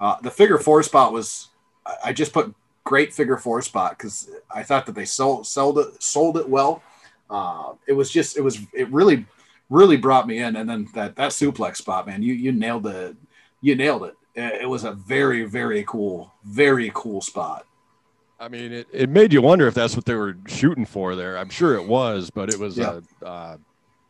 Uh, the figure four spot was I just put great figure four spot because I thought that they sold sold it sold it well. Uh, it was just it was it really really brought me in, and then that that suplex spot, man, you you nailed it. You nailed it. It was a very very cool very cool spot. I mean, it, it made you wonder if that's what they were shooting for there. I'm sure it was, but it was yeah. Uh, uh,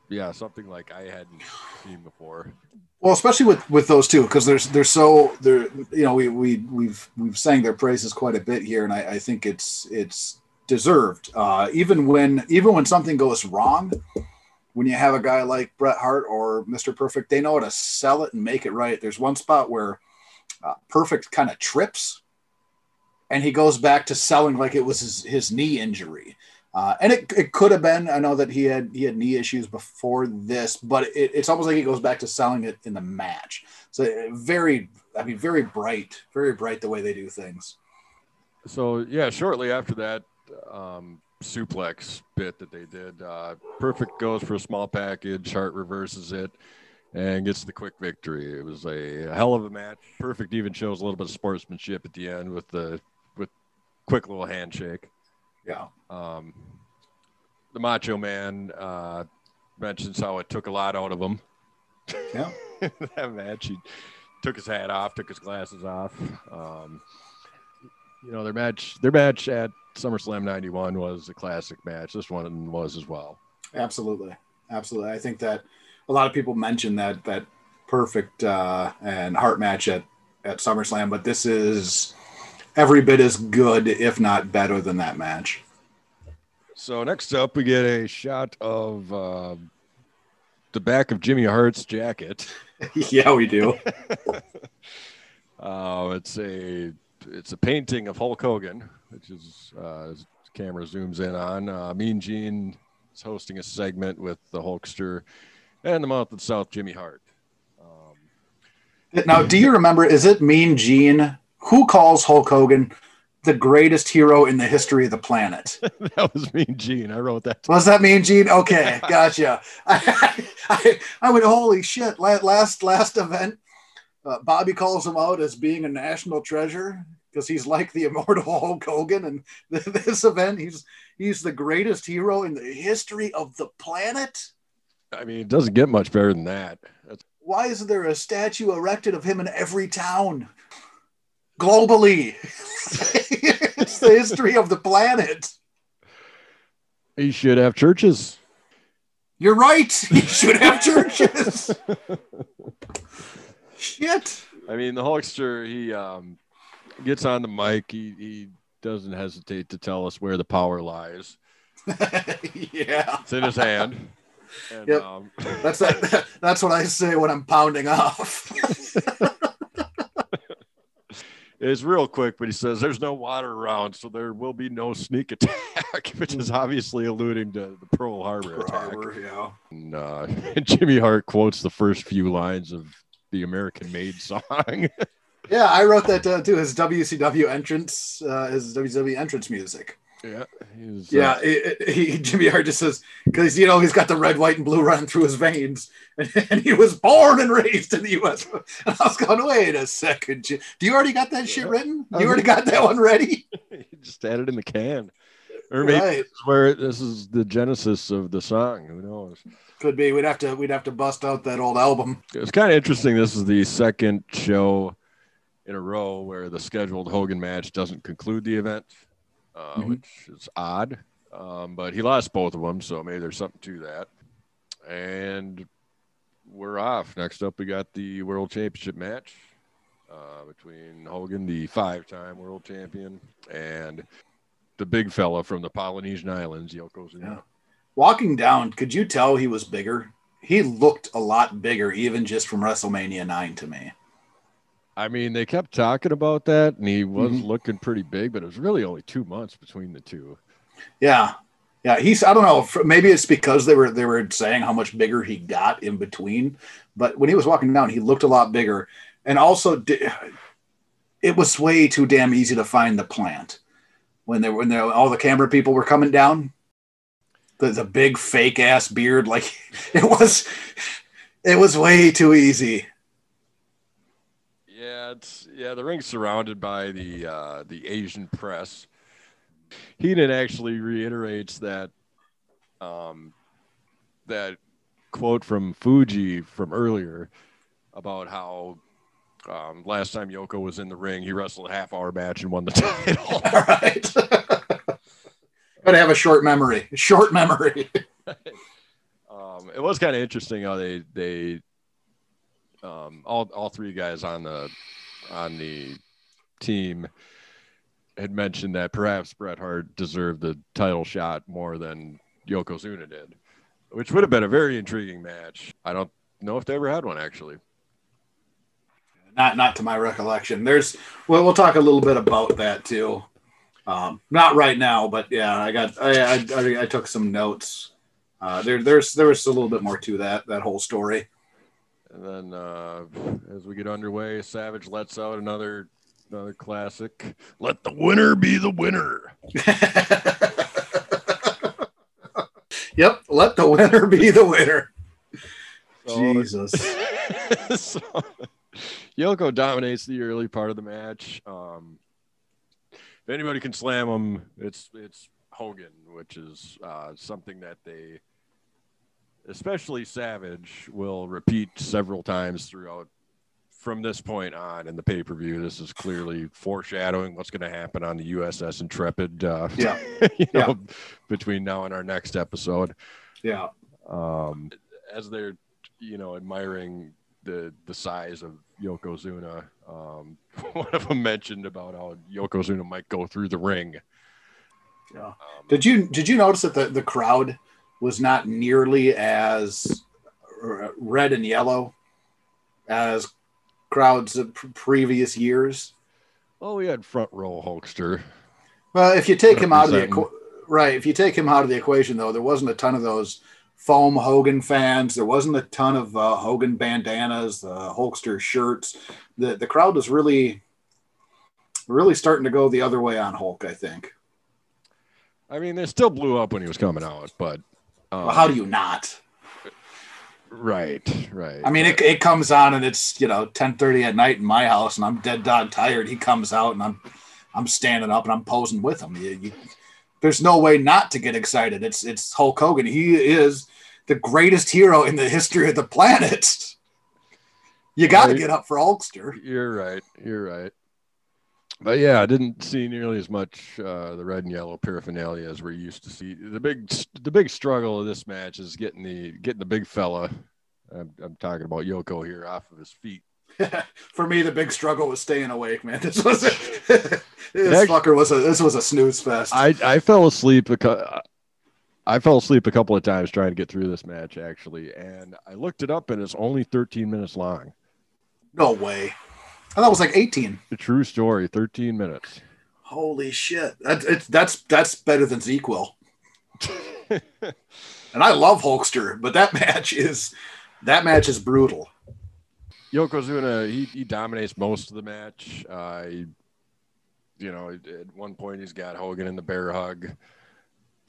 yeah, something like I hadn't seen before. Well, especially with with those two, because there's they're so they're you know we we we've we've sang their praises quite a bit here, and I, I think it's it's deserved. Uh, even when even when something goes wrong, when you have a guy like Bret Hart or Mr. Perfect, they know how to sell it and make it right. There's one spot where uh, Perfect kind of trips, and he goes back to selling like it was his, his knee injury. Uh, and it, it could have been. I know that he had he had knee issues before this, but it, it's almost like he goes back to selling it in the match. So very, I mean, very bright, very bright the way they do things. So yeah, shortly after that um, suplex bit that they did, uh, Perfect goes for a small package. Hart reverses it and gets the quick victory. It was a hell of a match. Perfect even shows a little bit of sportsmanship at the end with the quick little handshake. Yeah. Um, the Macho Man uh, mentions how it took a lot out of him. Yeah. that match, he took his hat off, took his glasses off. Um, you know, their match, their match at SummerSlam '91 was a classic match. This one was as well. Absolutely, absolutely. I think that a lot of people mention that that perfect uh, and Hart match at at SummerSlam, but this is every bit as good, if not better, than that match. So next up, we get a shot of uh, the back of Jimmy Hart's jacket. yeah, we do. uh, it's a it's a painting of Hulk Hogan, which is uh, camera zooms in on. Uh, mean Gene is hosting a segment with the Hulkster and the Mouth of the South, Jimmy Hart. Um, now, do you remember? Is it Mean Gene who calls Hulk Hogan the greatest hero in the history of the planet? that was Mean Gene. I wrote that. Was that Mean Gene? Okay, gotcha. I, I, I went, holy shit! Last last event, uh, Bobby calls him out as being a national treasure because he's like the immortal Hulk Hogan, and this event, he's he's the greatest hero in the history of the planet. I mean, it doesn't get much better than that. That's- Why isn't there a statue erected of him in every town? Globally. it's the history of the planet. He should have churches. You're right. He should have churches. Shit. I mean, the Hulkster, he um, gets on the mic. He, he doesn't hesitate to tell us where the power lies. yeah. It's in his hand. And, yep. Um, that's that, that's what I say when I'm pounding off. Is real quick, but he says there's no water around, so there will be no sneak attack, which is obviously alluding to the Pearl Harbor Pearl attack. Harbor, yeah. And, uh, Jimmy Hart quotes the first few lines of the American Made song. yeah, I wrote that uh, too. His WCW entrance, uh, his WCW entrance music. Yeah, he's, Yeah, uh, it, it- he, Jimmy Hart just says because you know he's got the red, white, and blue running through his veins, and, and he was born and raised in the U.S. And I was going, wait a second, do you already got that shit Yeah. written? I You already got that one ready? he just had it in the can, or maybe Right, this where this is the genesis of the song. Who knows? could be. We'd have to we'd have to bust out that old album. It's kind of interesting. This is the second show in a row where the scheduled Hogan match doesn't conclude the event, uh, Mhm. which is odd. Um, but he lost both of them, so maybe there's something to that. And we're off. Next up, we got the World Championship match uh, between Hogan, the five-time world champion, and the big fella from the Polynesian Islands, Yokozuna. Yeah. Walking down, could you tell he was bigger? He looked a lot bigger, even just from WrestleMania nine to me. I mean, they kept talking about that, and he was Mhm. looking pretty big, but it was really only two months between the two. Yeah, yeah. He's I don't know. Maybe it's because they were they were saying how much bigger he got in between. But when he was walking down, he looked a lot bigger, and also it was way too damn easy to find the plant when they were, when they, all the camera people were coming down. The the big fake ass beard, like it was, it was way too easy. Yeah, it's yeah. The ring's surrounded by the uh, the Asian press. Heenan actually reiterates that um, that quote from Fuji from earlier about how um, last time Yoko was in the ring, he wrestled a half hour match and won the title. All right. Gotta have a short memory. Short memory. um, it was kind of interesting how they they um, all all three guys on the on the team had mentioned that perhaps Bret Hart deserved the title shot more than Yokozuna did, which would have been a very intriguing match. I don't know if they ever had one actually. not not to my recollection. There's well, we'll talk a little bit about that too. Um, not right now, but yeah, I got I I, I, took some notes. Uh, there there's there was a little bit more to that that whole story. And then uh, as we get underway, Savage lets out another another classic. Let the winner be the winner. yep, let the winner be the winner. So- Jesus. so, Yoko dominates the early part of the match. Um, if anybody can slam him, it's it's Hogan, which is uh, something that they, especially Savage, will repeat several times throughout from this point on in the pay per view. This is clearly foreshadowing what's going to happen on the USS Intrepid. Uh, Yeah. you Yeah. know, between now and our next episode Yeah. um, as they're you know admiring the the size of Yokozuna. Um, one of them mentioned about how Yokozuna might go through the ring. Yeah. Um, Did you did you notice that the, the crowd was not nearly as red and yellow as crowds of previous years? well, we had front row Hulkster. Well, if you take him out of the equ- right, if you take him out of the equation, though, there wasn't a ton of those foam Hogan fans. There wasn't a ton of uh, Hogan bandanas, the Hulkster shirts. The the crowd was really, really starting to go the other way on Hulk. I think. I mean, they still blew up when he was coming out, but um, Well, how do you not? Right, right. I mean, it, it comes on and it's you know ten thirty at night in my house, and I'm dead dog tired. He comes out and I'm I'm standing up and I'm posing with him. You, you, there's no way not to get excited. It's it's Hulk Hogan. He is the greatest hero in the history of the planet. You got to Right. get up for Hulkster. You're right. You're right. But yeah, I didn't see nearly as much uh, the red and yellow paraphernalia as we're used to see. The big, the big struggle of this match is getting the getting the big fella. I'm, I'm talking about Yoko here off of his feet. for me, the big struggle was staying awake, man. This was a, this Actually- fucker was a this was a snooze fest. I I fell asleep because I fell asleep a couple of times trying to get through this match actually, and I looked it up and it's only 13 minutes long. no way. I thought it was like 18. The true story, 13 minutes. Holy shit. That, that's that's better than Zequel. And I love Hulkster, but that match is that match is brutal. Yokozuna, he, he dominates most of the match. Uh, he you know, at one point he's got Hogan in the bear hug.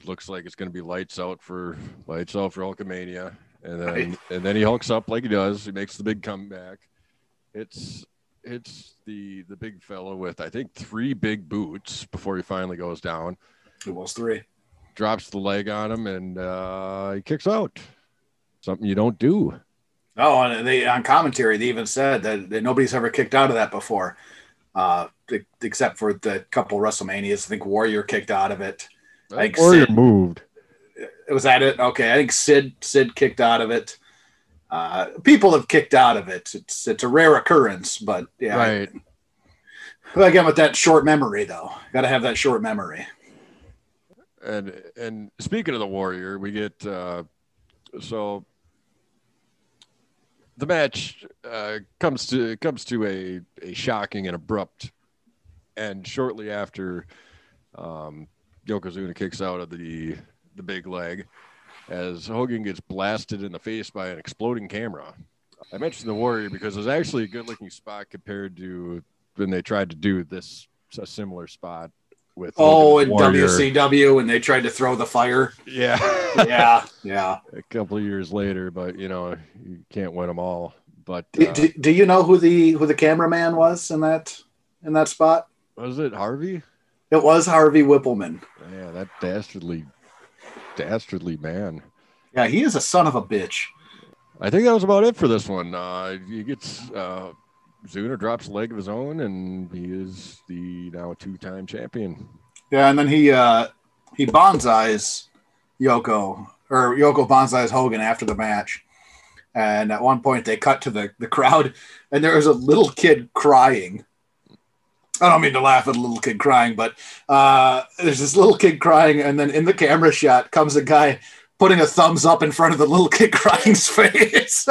Looks like it's going to be lights out for lights out for Hulkamania, and then Right. and then he hulks up like he does. He makes the big comeback. It's it's the the big fellow with I think three big boots before he finally goes down. It was three. Drops the leg on him and uh, he kicks out. Something you don't do. Oh, and they on commentary they even said that, that nobody's ever kicked out of that before, uh, except for the couple WrestleManias. I think Warrior kicked out of it. I think Warrior Sid- moved. Was that it? Okay, I think Sid Sid kicked out of it. Uh, people have kicked out of it. It's it's a rare occurrence, but yeah. Right. But again, with that short memory though, got to have that short memory. And and speaking of the Warrior, we get uh, so the match uh, comes to comes to a, a shocking and abrupt and shortly after um, Yokozuna kicks out of the the big leg as Hogan gets blasted in the face by an exploding camera. I mentioned the Warrior because it was actually a good looking spot compared to when they tried to do this a similar spot with Oh, in. WCW when they tried to throw the fire. Yeah. Yeah, yeah. a couple of years later, but you know, you can't win them all. But Do, uh, do, do you know who the who the cameraman was in that in that spot? was it Harvey? It was Harvey Wippleman. Yeah, that dastardly, dastardly man. Yeah, he is a son of a bitch. I think that was about it for this one. Uh, he gets uh, Zuna drops a leg of his own, and he is the now two-time champion. Yeah, and then he uh he bonsais Yoko or Yoko bonsais Hogan after the match. And at one point they cut to the, the crowd and there was a little kid crying. I don't mean to laugh at a little kid crying, but uh, there's this little kid crying, and then in the camera shot comes a guy putting a thumbs up in front of the little kid crying's face.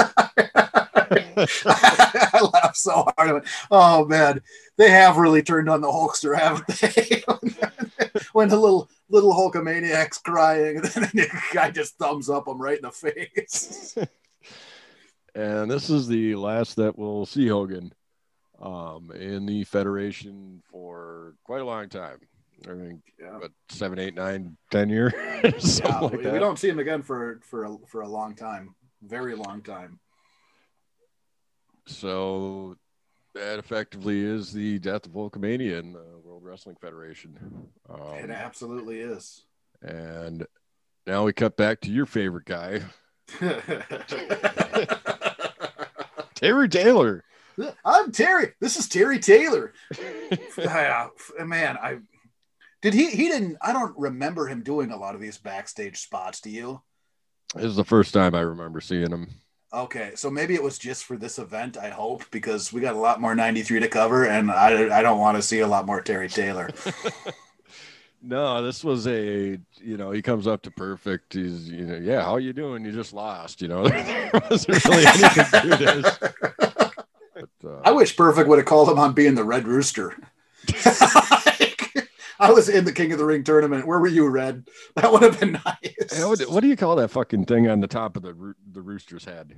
I laughed so hard. Went, oh man, they have really turned on the Hulkster, haven't they? when the little little Hulkamaniac's crying, and then the guy just thumbs up him right in the face. And this is the last that we'll see Hogan um, in the Federation for quite a long time. I think Yeah. seven, eight, nine, ten years, something Yeah, like we, that. we don't see him again for for a, for a long time, very long time. So that effectively is the death of Hulkamania in the World Wrestling Federation. it Um, absolutely is. and now we cut back to your favorite guy, Terry Taylor. I'm Terry. This is Terry Taylor. Yeah, uh, man, I did he he didn't I don't remember him doing a lot of these backstage spots, do you? This is the first time I remember seeing him. Okay, so maybe it was just for this event, I hope, because we got a lot more 93 to cover and I I don't want to see a lot more Terry Taylor. No, this was a you know he comes up to perfect. He's you know yeah how you doing? You just lost. You know there wasn't really anything to this. Uh, I wish Perfect would have called him on being the Red Rooster. I was in the King of the Ring tournament. Where were you, Red? That would have been nice. What, what do you call that fucking thing on the top of the the rooster's head?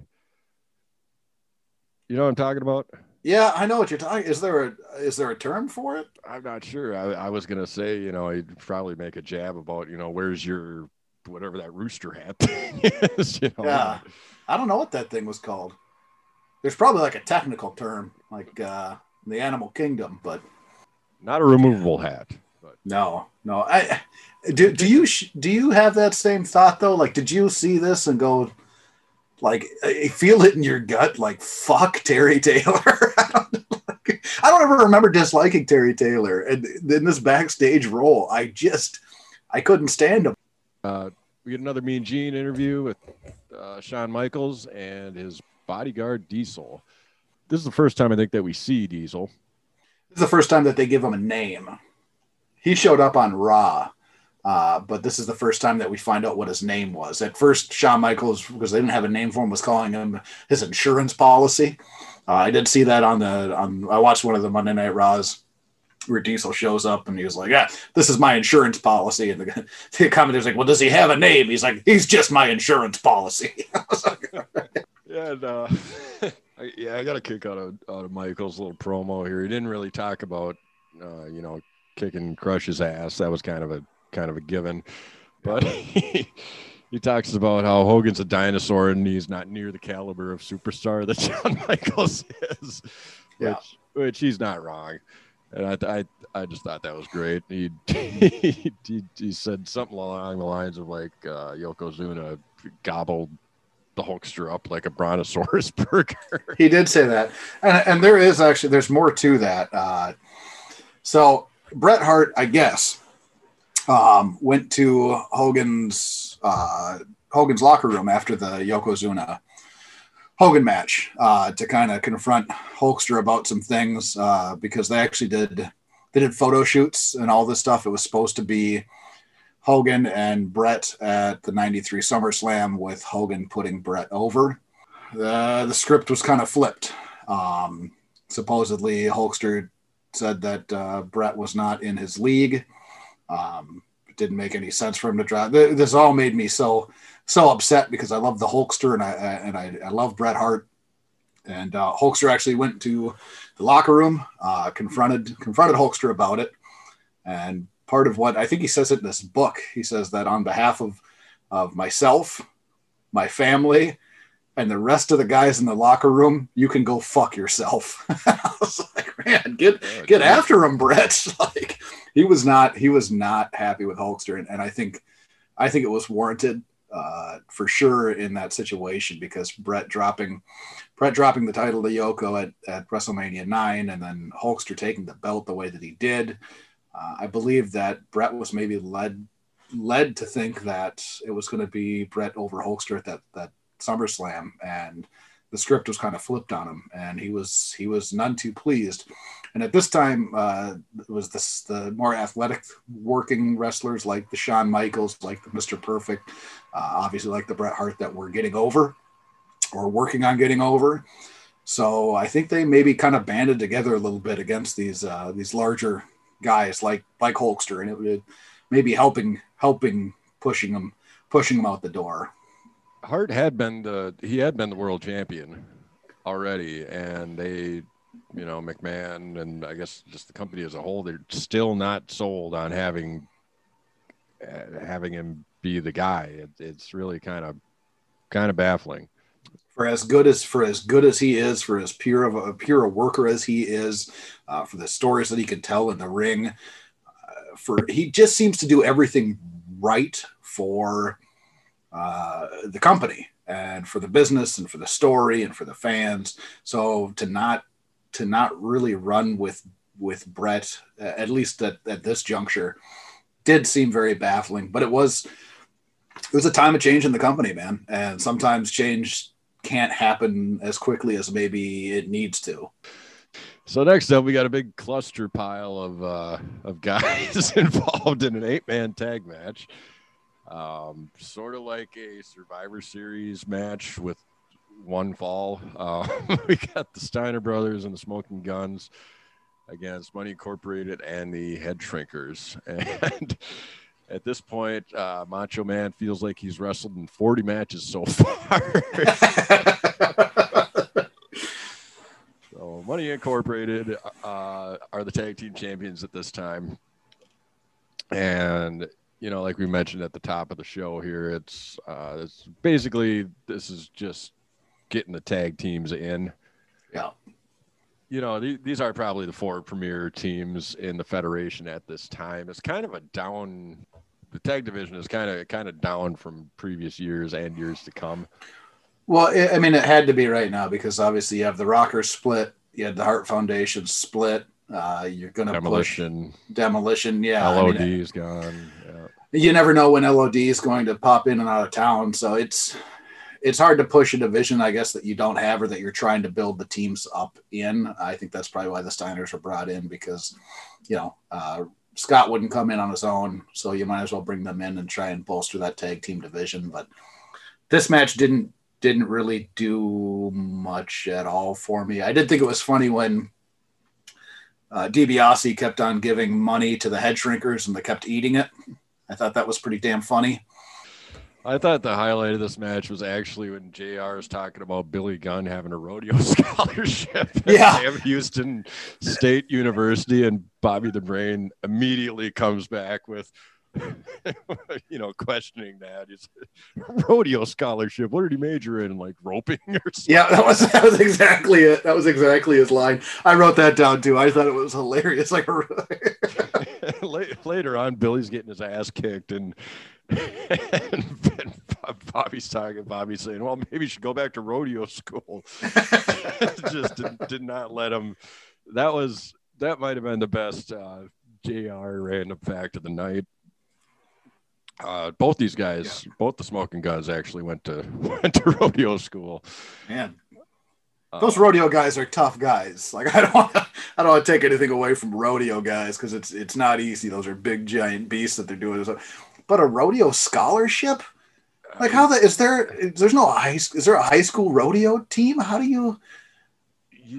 You know what I'm talking about? Yeah, I know what you're talking. Is there a is there a term for it? I'm not sure. I, I was gonna say, you know, I'd probably make a jab about, you know, where's your whatever that rooster hat thing is. You know? Yeah. I don't know what that thing was called. There's probably like a technical term, like uh, the animal kingdom, but Not a removable hat. But no, no. I do. Do you do you have that same thought though? Like, did you see this and go, like, feel it in your gut, like, fuck Terry Taylor? I don't, I don't ever remember disliking Terry Taylor, and in this backstage role, I just I couldn't stand him. uh, we get another Mean Gene interview with uh, Shawn Michaels and his bodyguard Diesel. This is the first time I think that we see Diesel. This is the first time that they give him a name. He showed up on Raw, uh, but this is the first time that we find out what his name was. At first, Shawn Michaels, because they didn't have a name for him, was calling him his insurance policy. Uh, I did see that on the on. I watched one of the Monday Night Raws where Diesel shows up and he was like, "Yeah, this is my insurance policy." And the, the commentator's like, "Well, does he have a name?" He's like, "He's just my insurance policy." I was like, Yeah, and, uh, I, yeah, I got a kick out of out of Michael's little promo here. He didn't really talk about, uh, you know, kicking Crush's ass. That was kind of a kind of a given. But he, he talks about how Hogan's a dinosaur and he's not near the caliber of superstar that John Michaels is, Yeah. which which he's not wrong. And I, I, I just thought that was great. He, he, he, he said something along the lines of like uh, Yokozuna gobbled the Hulkster up like a brontosaurus burger. He did say that, and and there is actually there's more to that. Uh, so Bret Hart, I guess, um, went to Hogan's uh, Hogan's locker room after the Yokozuna Hogan match uh, to kind of confront Hulkster about some things uh, because they actually did they did photo shoots and all this stuff. It was supposed to be Hogan and Bret at the '93 SummerSlam with Hogan putting Bret over uh, the script was kind of flipped. Um, supposedly, Hulkster said that uh, Bret was not in his league. Um, it didn't make any sense for him to drive. This all made me so so upset because I love the Hulkster and I and I, I love Bret Hart. And uh, Hulkster actually went to the locker room, uh, confronted confronted Hulkster about it, and part of what I think he says it in this book, he says that on behalf of of myself, my family, and the rest of the guys in the locker room, you can go fuck yourself. I was like, man, get Oh, get after him, Bret. like he was not he was not happy with Hulkster, and, and I think I think it was warranted uh, for sure in that situation because Bret dropping Bret dropping the title to Yoko at, at WrestleMania nine, and then Hulkster taking the belt the way that he did. Uh, I believe that Bret was maybe led led to think that it was going to be Bret over Hulkster at that that SummerSlam, and the script was kind of flipped on him, and he was he was none too pleased. And at this time, uh, it was this the more athletic working wrestlers like the Shawn Michaels, like the Mr. Perfect, uh, obviously like the Bret Hart that were getting over or working on getting over. So I think they maybe kind of banded together a little bit against these uh, these larger guys like like Hulkster, and it would maybe helping helping pushing them pushing them out the door. Hart had been the he had been the world champion already, and they, you know, McMahon and I guess just the company as a whole, they're still not sold on having uh, having him be the guy. It, it's really kind of kind of baffling. for as good as for as good as he is, for as pure of a pure a worker as he is, uh, for the stories that he can tell in the ring, uh, for he just seems to do everything right for uh, the company and for the business and for the story and for the fans. So to not to not really run with with Bret, uh, at least at, at this juncture, did seem very baffling. But it was it was a time of change in the company, man, and sometimes change can't happen as quickly as maybe it needs to. So next up, we got a big cluster pile of uh, of guys involved in an eight man tag match, um, sort of like a Survivor Series match with one fall. Uh, we got the Steiner brothers and the Smoking Gunns against Money Incorporated and the Head Shrinkers, and. At this point, uh, Macho Man feels like he's wrestled in 40 matches so far. Money Incorporated uh, are the tag team champions at this time, and you know, like we mentioned at the top of the show here, it's uh, it's basically this is just getting the tag teams in. yeah. You know, th- these are probably the four premier teams in the federation at this time. It's kind of a down. The tag division is kind of kind of down from previous years and years to come. Well, I I mean, it had to be right now because obviously you have the Rockers split, you had the Hart Foundation split. Uh, you're going to push Demolition, demolition. Yeah. I LOD mean, is gone. Yeah. you never know when LOD is going to pop in and out of town. So it's it's hard to push a division, I guess, that you don't have or that you're trying to build the teams up in. I think that's probably why the Steiners were brought in because, you know, uh, Scott wouldn't come in on his own, so you might as well bring them in and try and bolster that tag team division. But this match didn't didn't really do much at all for me. I did think it was funny when uh, DiBiase kept on giving money to the head shrinkers and they kept eating it. I thought that was pretty damn funny. I thought the highlight of this match was actually when JR is talking about Billy Gunn having a rodeo scholarship at Yeah. Sam Houston State University, and Bobby the Brain immediately comes back with, you know, questioning that. Rodeo scholarship. What did he major in? Like roping or something? Yeah, that was that was exactly it. That was exactly his line. I wrote that down too. I thought it was hilarious. Like, Later on, Billy's getting his ass kicked, and, and Bobby's talking. Bobby's saying, "Well, maybe you should go back to rodeo school." Just did, did not let him. That was that might have been the best uh, Jr. random fact of the night. Uh, both these guys, both the smoking Gunns, actually went to went to rodeo school. man, Uh, those rodeo guys are tough guys. Like, I don't, wanna, I don't want to take anything away from rodeo guys because it's it's not easy. Those are big giant beasts that they're doing. But a rodeo scholarship, like how the is there? There's no high. Is there a high school rodeo team? How do you-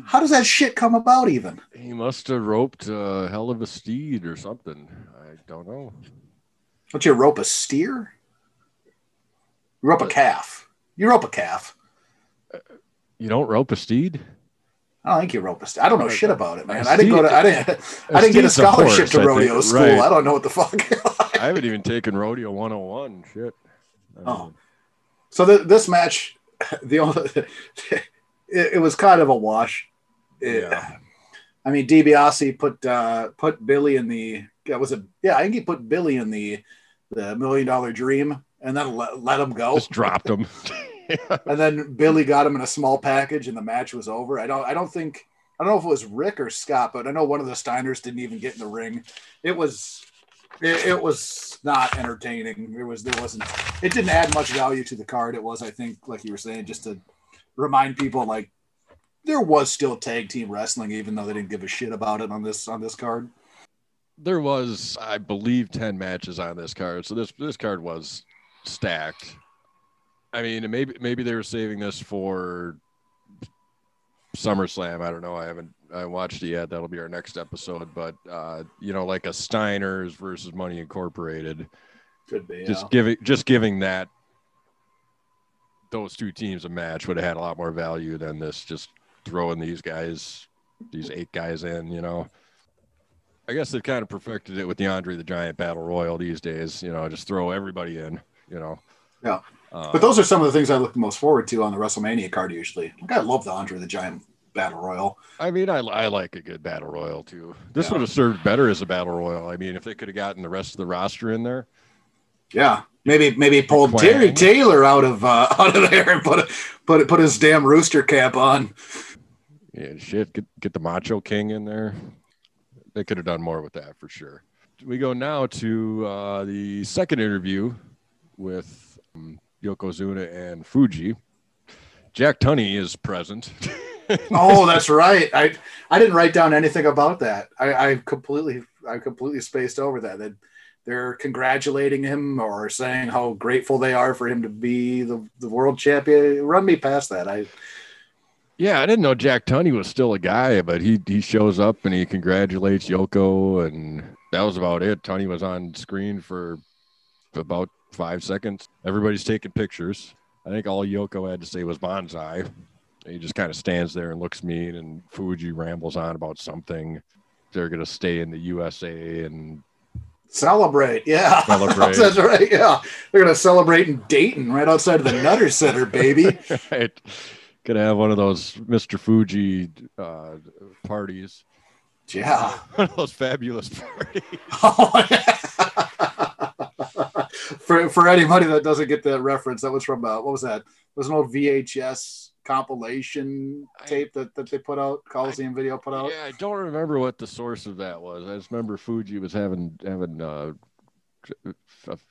How does that shit come about? Even he must have roped a hell of a steed or something. I don't know. Don't you rope a steer? You rope a calf. You rope a calf. You don't rope a steed? I don't think you rope a steer. I don't know shit about it, man. I didn't go to. I didn't. I didn't get a scholarship to think, rodeo school. right. I don't know what the fuck. I haven't even taken rodeo 101. Shit. Oh. So th- this match, the only, it, it was kind of a wash. It- Yeah. I mean, DiBiase put uh, put Billy in the. Was it? Yeah, I think he put Billy in the the million dollar dream, and then let, let him go. Just dropped him. And then Billy got him in a small package, and the match was over. I don't. I don't think. I don't know if it was Rick or Scott, but I know one of the Steiners didn't even get in the ring. It was. It, it was not entertaining. It was. There wasn't. It didn't add much value to the card. It was, I think, like you were saying, just to remind people like there was still tag team wrestling, even though they didn't give a shit about it on this on this card. There was, I believe, 10 matches on this card. So this this card was stacked. I mean, maybe maybe they were saving this for SummerSlam. I don't know. I haven't I watched it yet. That'll be our next episode. But uh, you know, like a Steiners versus Money Incorporated. Could be. just yeah. giving just giving that those two teams a match would have had a lot more value than this just throwing these guys these eight guys in you know i guess they've kind of perfected it with the andre the giant battle royal these days you know just throw everybody in you know Yeah. uh, But those are some of the things I look most forward to on the WrestleMania card usually. Like I love the Andre the Giant Battle Royal. i mean I, I like a good battle royal too this Yeah. would have served better as a battle royal i mean if they could have gotten the rest of the roster in there Yeah, maybe maybe pulled Quang. Terry Taylor out of uh, out of there and put put put his damn rooster cap on. Yeah, shit. Get get the Macho King in there. They could have done more with that for sure. We go now to uh, the second interview with um, Yokozuna and Fuji. Jack Tunney is present. Oh, that's right. I I didn't write down anything about that. I, I completely I completely spaced over that. That they're congratulating him or saying how grateful they are for him to be the, the world champion. Run me past that. I yeah, I didn't know Jack Tunney was still a guy, but he he shows up and he congratulates Yoko, and that was about it. Tunney was on screen for about five seconds. Everybody's taking pictures. I think all Yoko had to say was bonsai. He just kind of stands there and looks mean, and Fuji rambles on about something. They're gonna stay in the USA, and celebrate. Yeah, Celebrate. that's right. Yeah, they're gonna celebrate in Dayton, right outside of the Nutter Center, baby. right, gonna have one of those Mr. Fuji uh, parties, Yeah. one of those fabulous parties. Oh, yeah. for for anybody that doesn't get that reference, that was from uh, what was that? It was an old VHS compilation I- tape that, that they put out, Coliseum Video put out. Yeah, I don't remember what the source of that was. I just remember Fuji was having having uh,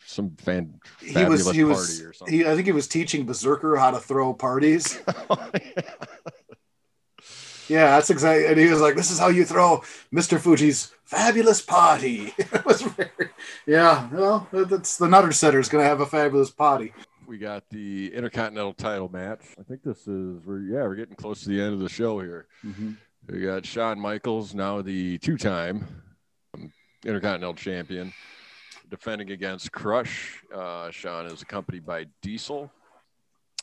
some fan he was he was he, I think he was teaching Berserker how to throw parties. Yeah, that's exactly. And he was like, "This is how you throw Mr. Fuji's fabulous party." it was very, yeah. Well, that's the Nutter Center's going to have a fabulous party. we got the Intercontinental title match. I think this is we're yeah we're getting close to the end of the show here. Mm-hmm. We got Shawn Michaels now the two-time Intercontinental champion defending against Crush. Uh, Shawn is accompanied by Diesel.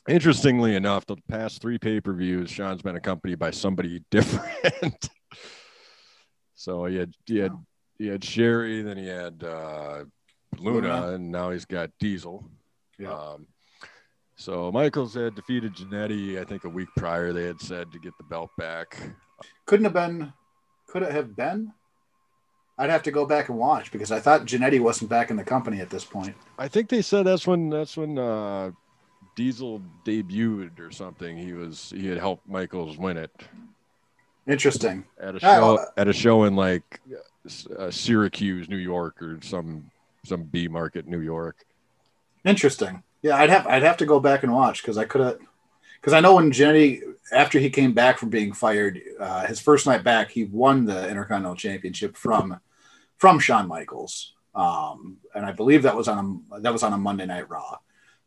Interestingly enough, the past three pay per views, Shawn's been accompanied by somebody different. so he had he had he had Sherry, then he had uh, Luna, Luna, and now he's got Diesel. Yeah. Um, so Michaels had defeated Jannetty, I think a week prior. They had said to get the belt back. Couldn't have been. Could it have been? I'd have to go back and watch because I thought Jannetty wasn't back in the company at this point. I think they said that's when that's when uh, Diesel debuted or something. He was he had helped Michaels win it. Interesting. At a show at a show in like uh, Syracuse, New York, or some some B market, New York. Interesting. Yeah, I'd have I'd have to go back and watch because I could have because I know when Jenny after he came back from being fired, uh, his first night back, he won the Intercontinental Championship from from Shawn Michaels, um, and I believe that was on a that was on a Monday Night Raw.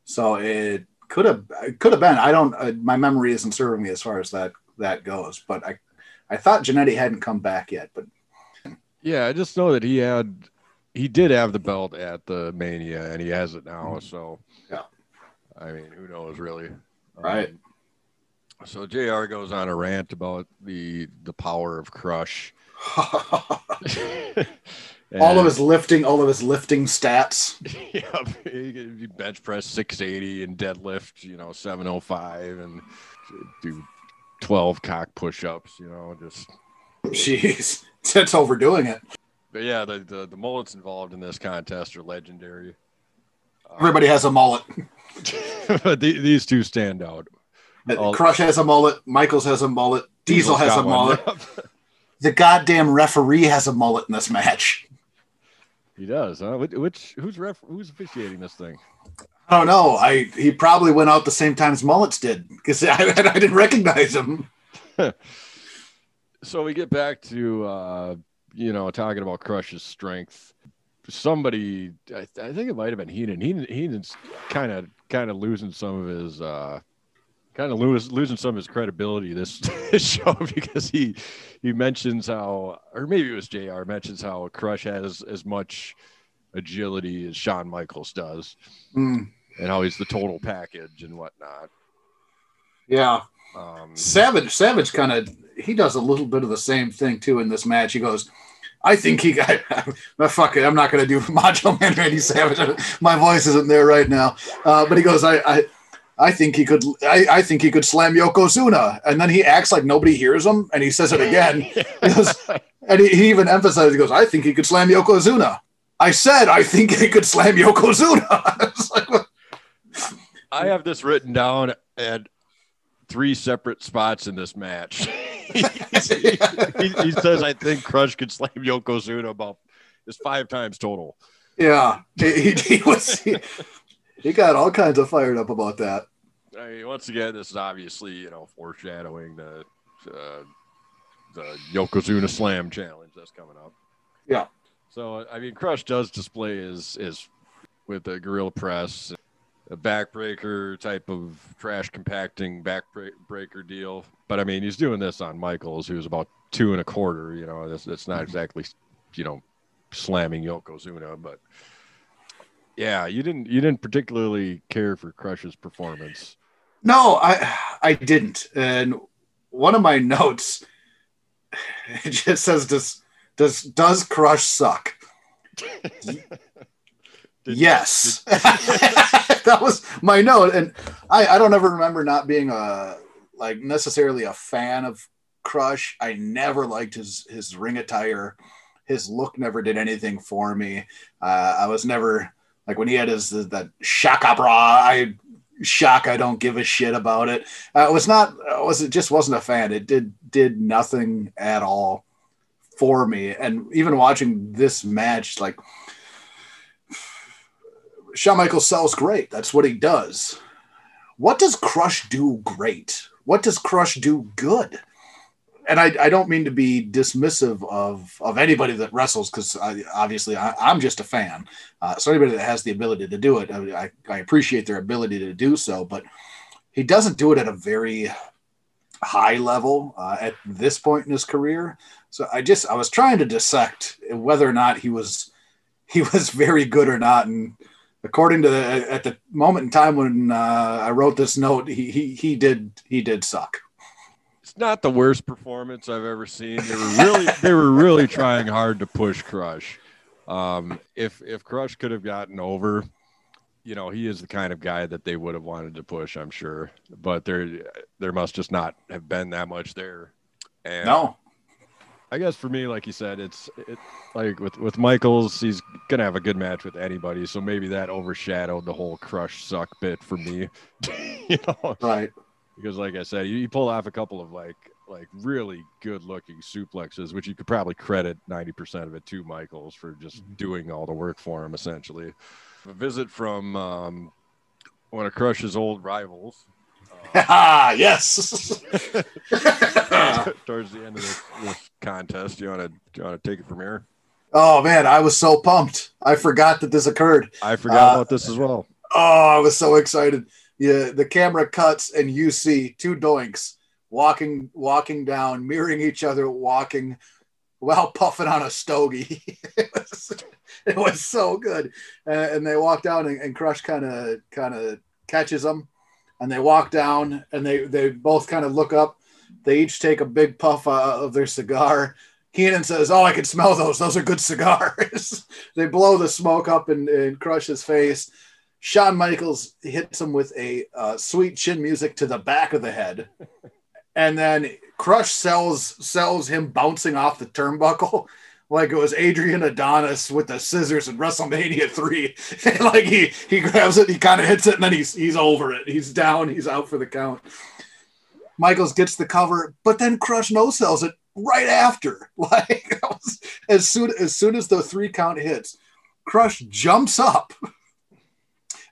So it could have could have been. I don't. Uh, my memory isn't serving me as far as that that goes. But I I thought Jannetty hadn't come back yet. But yeah, I just know that he had he did have the belt at the Mania, and he has it now. Mm-hmm. So yeah, I mean, who knows really? Right. Um, so Jr. goes on a rant about the the power of Crush. all of his lifting, all of his lifting stats. Yeah, he bench press 680 and deadlift, you know, 705 and do 12 cock push-ups, you know, just jeez, that's overdoing it. But yeah, the, the, the mullets involved in this contest are legendary. Everybody has a mullet. but the, these two stand out. Crush has a mullet. Michaels has a mullet. Diesel has a mullet. The goddamn referee has a mullet in this match. He does, huh? Which who's ref, who's officiating this thing? I don't know. I he probably went out the same time as Mullets did because I, I didn't recognize him. so we get back to uh, you know talking about Crush's strength. Somebody, I, I think it might have been Heenan. Heenan, Heenan's kind of kind of losing some of his uh, kind of lose, losing some of his credibility this, this show because he he mentions how, or maybe it was Jr. mentions how Crush has as much agility as Shawn Michaels does, mm. and how he's the total package and whatnot. Yeah, um, Savage Savage kind of he does a little bit of the same thing too in this match. He goes. I think he got. fuck it. I'm not going to do Macho Man Randy Savage. My voice isn't there right now. Uh, but he goes. I, I I think he could. I, I, think he could slam Yokozuna, and then he acts like nobody hears him, and he says it again. goes, and he, he, even emphasizes. He goes, "I think he could slam Yokozuna." I said, "I think he could slam Yokozuna." like, I have this written down at three separate spots in this match. he, he, says, "I think Crush could slam Yokozuna about this five times total." Yeah, he, he was he got all kinds of fired up about that. I mean, once again, this is obviously you know foreshadowing the uh, the Yokozuna Slam challenge that's coming up. Yeah. So I mean, Crush does display his his with the gorilla press, a backbreaker type of trash compacting backbreaker deal. But I mean, he's doing this on Michaels, who's about two and a quarter. You know, that's that's not mm-hmm. exactly you know slamming Yokozuna, but yeah, you didn't you didn't particularly care for Crush's performance. No, I I didn't. And one of my notes it just says does does does Crush suck? yes. that was my note. And I, I don't ever remember not being a like necessarily a fan of Crush. I never liked his his ring attire. His look never did anything for me. Uh, I was never like when he had his that shaka bra, I shock. I don't give a shit about it. Uh, it was not. It was it just wasn't a fan. It did did nothing at all for me. And even watching this match, like Shawn Michaels sells great. That's what he does. What does Crush do great? What does Crush do good? And I, I don't mean to be dismissive of of anybody that wrestles because obviously I, am just a fan. Uh, so anybody that has the ability to do it, I, I appreciate their ability to do so. But he doesn't do it at a very high level uh, at this point in his career. So I just I was trying to dissect whether or not he was he was very good or not. And according to the at the moment in time when uh, I wrote this note, he he he did he did suck. It's not the worst performance I've ever seen. They were really they were really trying hard to push Crush. Um, if if Crush could have gotten over, you know, he is the kind of guy that they would have wanted to push, I'm sure. But there there must just not have been that much there. And no. I guess for me, like you said, it's it, like with with Michaels, he's gonna have a good match with anybody. So maybe that overshadowed the whole crush suck bit for me. you know, right? Because like I said, he, he pulled off a couple of like like really good looking suplexes, which you could probably credit ninety percent of it to Michaels for just mm-hmm. doing all the work for him essentially. A visit from um, one of Crush's old rivals, Ah, yes. Towards the end of this, this contest, you want to you want to take it from here? Oh man, I was so pumped. I forgot that this occurred. I forgot uh, about this as well. Oh, I was so excited. Yeah, the camera cuts and you see two doinks walking walking down, mirroring each other, walking while puffing on a stogie. it, was, it was so good. Uh, and they walk down and, and Crush kind of kind of catches them and they walk down and they they both kind of look up. They each take a big puff uh, of their cigar. Heenan says, "Oh, I can smell those. Those are good cigars." they blow the smoke up and, and, crush his face. Shawn Michaels hits him with a uh, sweet chin music to the back of the head, and then Crush sells sells him bouncing off the turnbuckle like it was Adrian Adonis with the scissors in WrestleMania three. like he he grabs it, he kind of hits it, and then he's he's over it. He's down, he's out for the count. Michaels gets the cover, but then Crush no sells it right after. Like as soon as soon as the three count hits, Crush jumps up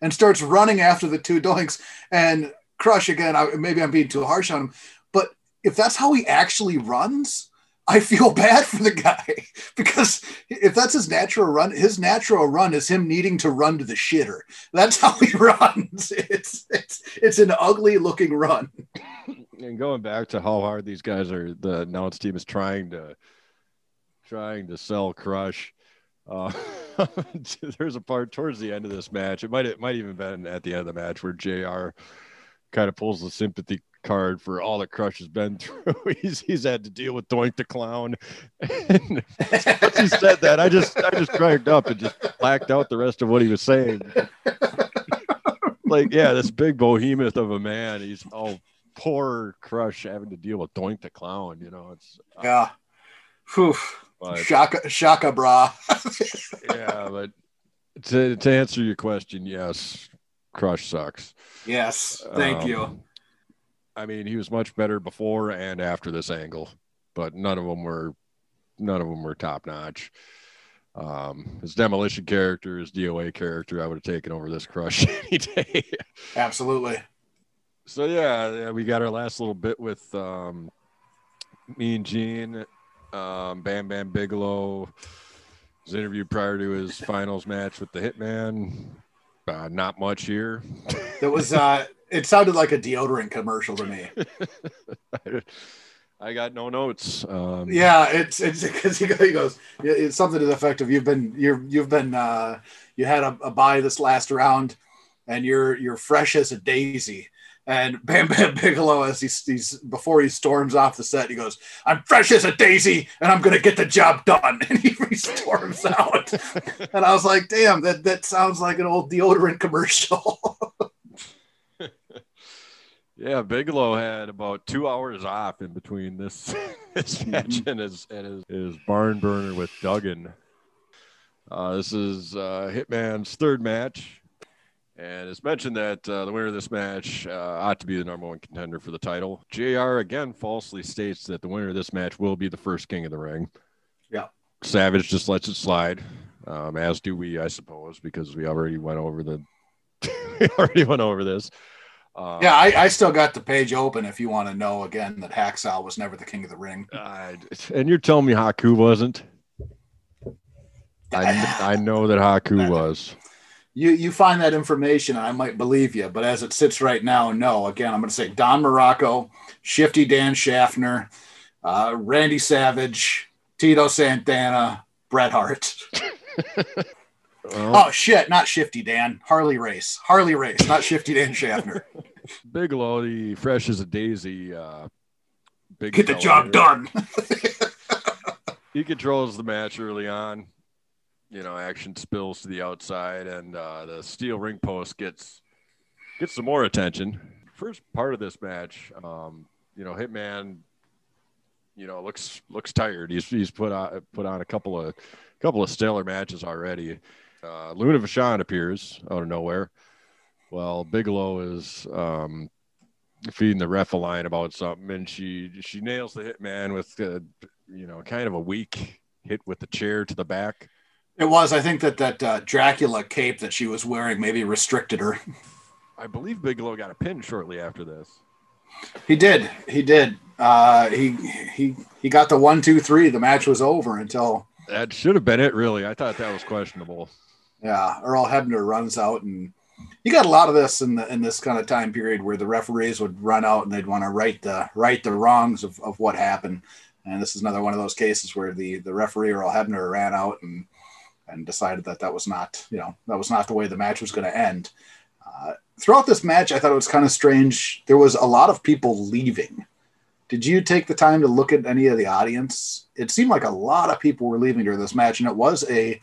and starts running after the two doinks. And Crush again, I, maybe I'm being too harsh on him, but if that's how he actually runs, I feel bad for the guy because if that's his natural run, his natural run is him needing to run to the shitter. That's how he runs. It's it's it's an ugly looking run. And going back to how hard these guys are, the announce team is trying to trying to sell Crush. Uh, there's a part towards the end of this match. It might it might even been at the end of the match where Jr. kind of pulls the sympathy card for all the Crush has been through. he's he's had to deal with Doink the Clown. And once he said that, I just I just cracked up and just blacked out the rest of what he was saying. like, yeah, this big behemoth of a man. He's all poor Crush having to deal with Doink the Clown. You know, it's uh, yeah. Whew. But, shaka shaka bra. yeah, but to to answer your question, yes, Crush sucks. Yes, thank um, you. I mean, he was much better before and after this angle, but none of them were none of them were top notch. Um, his demolition character, his DOA character, I would have taken over this crush any day. Absolutely. So yeah, we got our last little bit with um, Mean Gene, um, Bam Bam Bigelow. His interview prior to his finals match with the Hitman. Uh, not much here. There was uh, it sounded like a deodorant commercial to me. I got no notes. Um, yeah, it's it's because he goes it's something to the effect of you've been you're you've been uh, you had a, a buy this last round, and you're you're fresh as a daisy. And Bam Bam Bigelow, as he's, he's before he storms off the set, he goes, "I'm fresh as a daisy, and I'm gonna get the job done." And he, he storms out. and I was like, "Damn, that that sounds like an old deodorant commercial." Yeah, Bigelow had about two hours off in between this this match and his and his, his barn burner with Duggan. Uh, this is uh, Hitman's third match, and it's mentioned that uh, the winner of this match uh, ought to be the number one contender for the title. Jr. again falsely states that the winner of this match will be the first King of the Ring. Yeah, Savage just lets it slide, um, as do we, I suppose, because we already went over the we already went over this. Uh, yeah, I, I, still got the page open if you want to know again that Hacksaw was never the king of the ring. And you're telling me Haku wasn't? I, I know that Haku was. You you find that information, and I might believe you, but as it sits right now, no. Again, I'm going to say Don Muraco, Shifty Dan Schaffner, uh, Randy Savage, Tito Santana, Bret Hart. Oh shit! Not Shifty Dan. Harley Race. Harley Race. Not Shifty Dan Schaffner. Big the fresh as a daisy. Uh, big Get the job here. done. he controls the match early on. You know, action spills to the outside, and uh, the steel ring post gets gets some more attention. First part of this match, um, you know, Hitman, you know, looks looks tired. He's he's put on put on a couple of a couple of stellar matches already. Uh, Luna Vachon appears out of nowhere. Well, Bigelow is um, feeding the ref a line about something, and she she nails the hitman with a, you know kind of a weak hit with the chair to the back. It was. I think that that uh, Dracula cape that she was wearing maybe restricted her. I believe Bigelow got a pin shortly after this. He did. He did. Uh, he he he got the one, two, three. The match was over until that should have been it. Really, I thought that was questionable. Yeah, Earl Hebner runs out and you got a lot of this in the in this kind of time period where the referees would run out and they'd want to right the right the wrongs of, of what happened. And this is another one of those cases where the the referee Earl Hebner ran out and and decided that that was not you know that was not the way the match was going to end. Uh, throughout this match, I thought it was kind of strange. There was a lot of people leaving. Did you take the time to look at any of the audience? It seemed like a lot of people were leaving during this match, and it was a it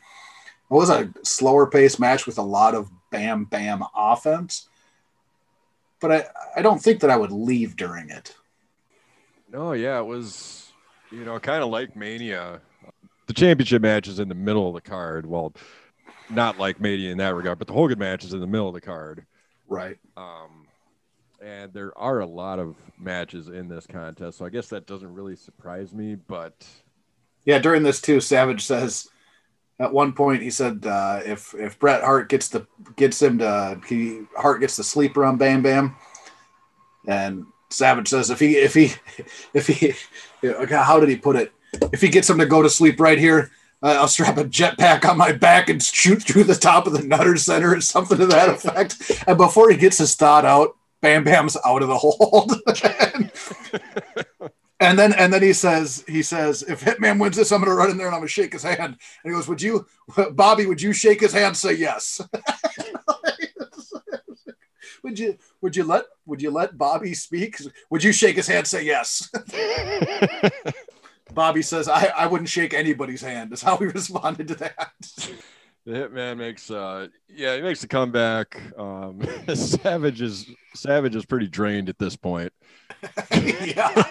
was a slower paced match with a lot of bam bam offense. But I, I don't think that I would leave during it. No, yeah, it was you know kind of like Mania. The championship match is in the middle of the card. Well, not like Mania in that regard, but the Hogan match is in the middle of the card. Right. Um, and there are a lot of matches in this contest, so I guess that doesn't really surprise me. But yeah, during this too, Savage says at one point he said uh, if if Bret Hart gets the gets him to he Hart gets the sleeper on Bam Bam, and Savage says if he if he if he how did he put it if he gets him to go to sleep right here. Uh, I'll strap a jetpack on my back and shoot through the top of the Nutter Center or something to that effect. and before he gets his thought out, Bam Bam's out of the hold. And then and then he says he says if Hitman wins this, I'm gonna run in there and I'm gonna shake his hand. And he goes, Would you, Bobby? Would you shake his hand? Say yes. would you would you let would you let Bobby speak? Would you shake his hand? Say yes. Bobby says, I, I wouldn't shake anybody's hand. Is how he responded to that. The hitman makes uh yeah, he makes a comeback. Um Savage is Savage is pretty drained at this point. yeah.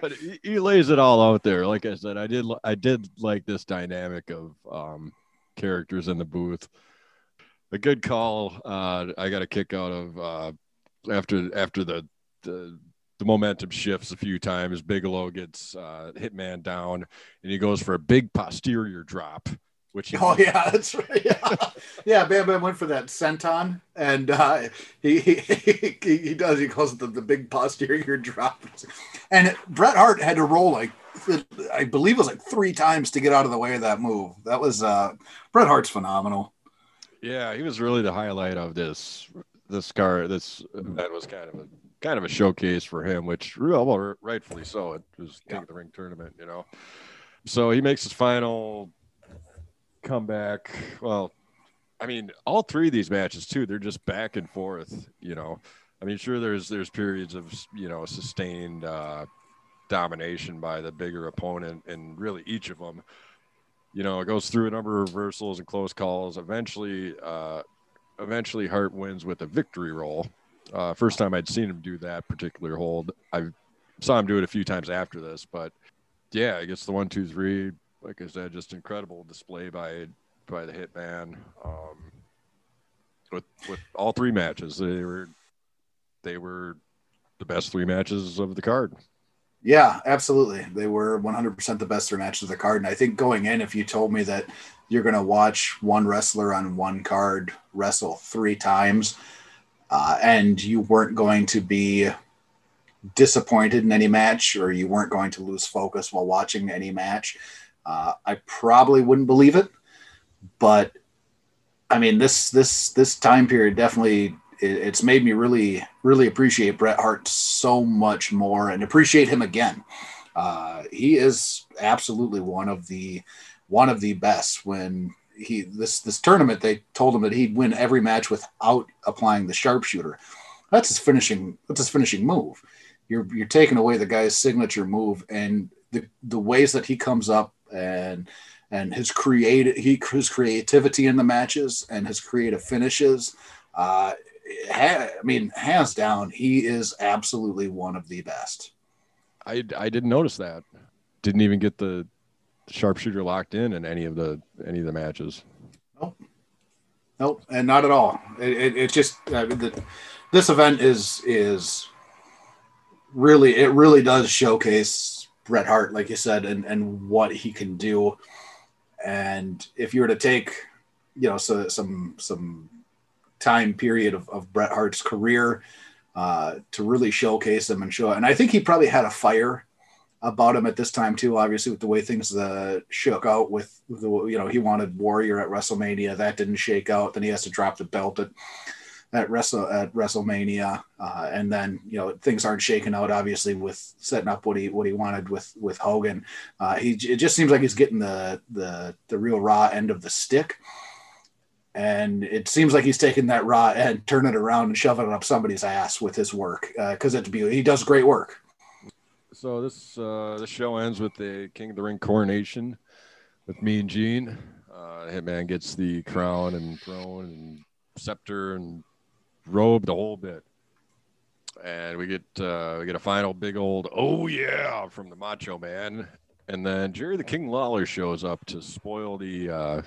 but he, he, lays it all out there. Like I said, I did I did like this dynamic of um characters in the booth. A good call. Uh I got a kick out of uh after after the the the momentum shifts a few times. Bigelow gets uh, Hitman down, and he goes for a big posterior drop. Which he oh yeah, that's right. Yeah, yeah. Bam Bam went for that senton, and uh, he, he, he he does. He calls it the, the big posterior drop, and Bret Hart had to roll like I believe it was like three times to get out of the way of that move. That was uh, Bret Hart's phenomenal. Yeah, he was really the highlight of this this car. This that was kind of a kind of a showcase for him, which well, rightfully so. It was yeah. The Ring tournament, you know. So he makes his final comeback. Well, I mean, all three of these matches too, they're just back and forth, you know. I mean, sure, there's there's periods of you know sustained uh, domination by the bigger opponent, and really each of them, you know, it goes through a number of reversals and close calls. Eventually, uh, eventually, Hart wins with a victory roll uh, first time I'd seen him do that particular hold. I saw him do it a few times after this, but yeah, I guess the one, two, three, like I said, just incredible display by by the hitman. Um, with with all three matches, they were they were the best three matches of the card. Yeah, absolutely. They were 100% the best three matches of the card. And I think going in, if you told me that you're going to watch one wrestler on one card wrestle three times, uh, and you weren't going to be disappointed in any match or you weren't going to lose focus while watching any match, uh, I probably wouldn't believe it. But I mean, this this this time period definitely it, it's made me really really appreciate Bret Hart so much more and appreciate him again. Uh, he is absolutely one of the one of the best when he this this tournament they told him that he'd win every match without applying the sharpshooter. That's his finishing that's his finishing move. You're you're taking away the guy's signature move and the the ways that he comes up and and his creative he his creativity in the matches and his creative finishes uh ha- I mean hands down he is absolutely one of the best. I I didn't notice that. Didn't even get the sharpshooter locked in in any of the any of the matches. Nope, nope, and not at all. It, it, it just I mean, the, this event is is really it really does showcase Bret Hart, like you said, and and what he can do. And if you were to take, you know, so some some time period of, of Bret Hart's career uh, to really showcase him and show, and I think he probably had a fire about him at this time too. Obviously, with the way things uh, shook out with the you know he wanted Warrior at WrestleMania, that didn't shake out. Then he has to drop the belt at at Wrestle at WrestleMania, uh, and then you know things aren't shaking out. Obviously, with setting up what he what he wanted with with Hogan, uh, he it just seems like he's getting the the the real raw end of the stick. And it seems like he's taking that raw end, turning it around, and shoving it up somebody's ass with his work because uh, it's beautiful. He does great work. So this uh, this show ends with the King of the Ring coronation with Mean Gene. Uh, Hitman gets the crown and throne and scepter and robe, the whole bit. And we get uh, we get a final big old oh yeah from the Macho Man, and then Jerry the King Lawler shows up to spoil the uh,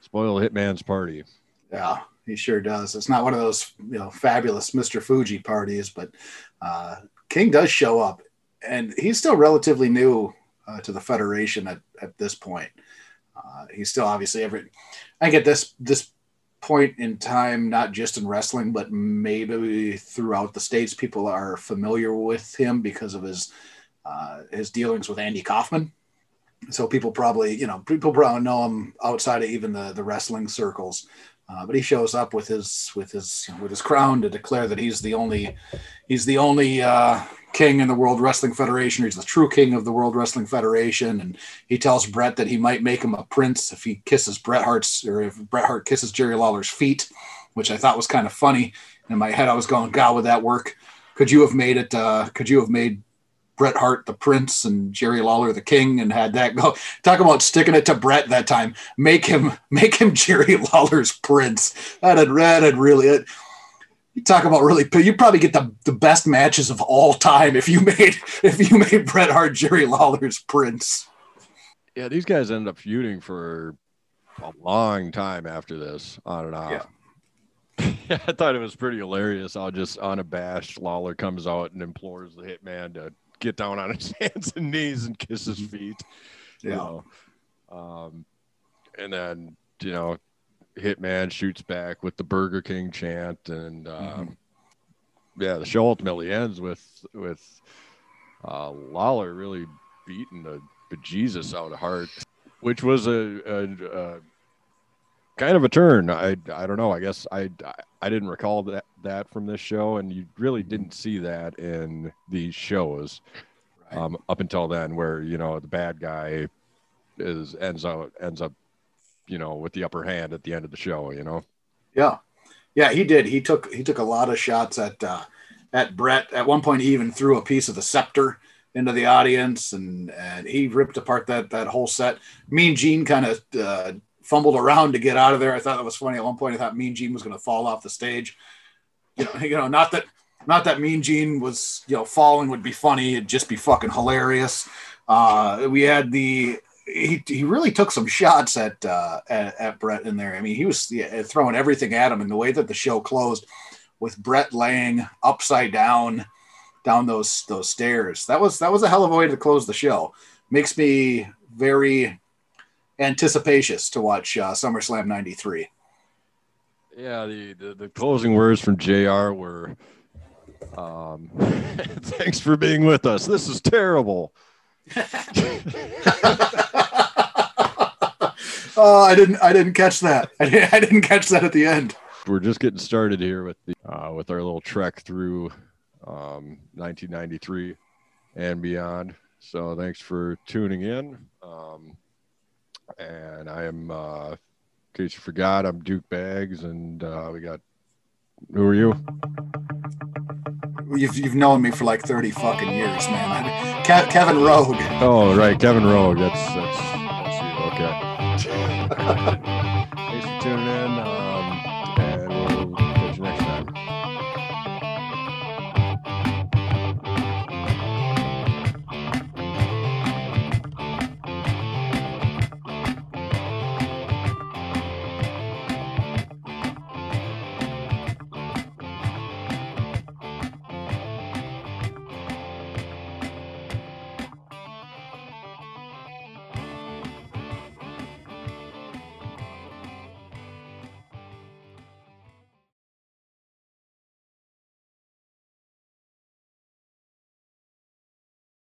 spoil Hitman's party. Yeah, he sure does. It's not one of those you know fabulous Mr. Fuji parties, but uh, King does show up, and he's still relatively new uh, to the Federation at, at this point. Uh, he's still obviously every. I get this this point in time, not just in wrestling, but maybe throughout the states, people are familiar with him because of his uh, his dealings with Andy Kaufman. So people probably, you know, people probably know him outside of even the the wrestling circles. Uh, but he shows up with his with his with his crown to declare that he's the only he's the only uh, king in the World Wrestling Federation. He's the true king of the World Wrestling Federation, and he tells Bret that he might make him a prince if he kisses Bret Hart's or if Bret Hart kisses Jerry Lawler's feet, which I thought was kind of funny. In my head, I was going, "God, would that work? Could you have made it? Uh, could you have made Bret Hart the prince and Jerry Lawler the king and had that go. Talk about sticking it to Bret that time. Make him make him Jerry Lawler's prince. That had that had really it, you talk about really you probably get the, the best matches of all time if you made if you made Bret Hart Jerry Lawler's prince. Yeah, these guys ended up feuding for a long time after this, on and off. Yeah. yeah, I thought it was pretty hilarious. I'll just unabashed Lawler comes out and implores the hitman to get down on his hands and knees and kiss his feet. Yeah. You know? um, and then, you know, Hitman shoots back with the Burger King chant. And um, mm-hmm. yeah, the show ultimately ends with, with uh, Lawler really beating the bejesus out of Hart, which was a, a, a kind of a turn. I I don't know. I guess I I didn't recall that that from this show, and you really didn't see that in these shows right. um, up until then, where you know the bad guy is ends up ends up you know with the upper hand at the end of the show. You know. Yeah, yeah, he did. He took he took a lot of shots at uh, at Bret. At one point, he even threw a piece of the scepter into the audience, and and he ripped apart that that whole set. Mean Gene kind of uh, fumbled around to get out of there. I thought that was funny. At one point, I thought Mean Gene was going to fall off the stage. You know, you know, not that not that Mean Gene was you know falling would be funny. It'd just be fucking hilarious. Uh, we had the he, he really took some shots at, uh, at at Bret in there. I mean, he was yeah, throwing everything at him, and the way that the show closed with Bret laying upside down down those those stairs. That was that was a hell of a way to close the show. Makes me very anticipatious to watch uh, SummerSlam '93. Yeah, the, the, the closing words from Jr. were, um, "Thanks for being with us. This is terrible." oh, I didn't I didn't catch that. I didn't, I didn't catch that at the end. We're just getting started here with the uh, with our little trek through um, 1993 and beyond. So thanks for tuning in. Um, And I am, uh, in case you forgot, I'm Duke Bags, and uh, we got. Who are you? You've, you've known me for like 30 fucking years, man. I, Ke- Kevin Rogue. Oh, right, Kevin Rogue. That's that's, that's you. Okay. Bye.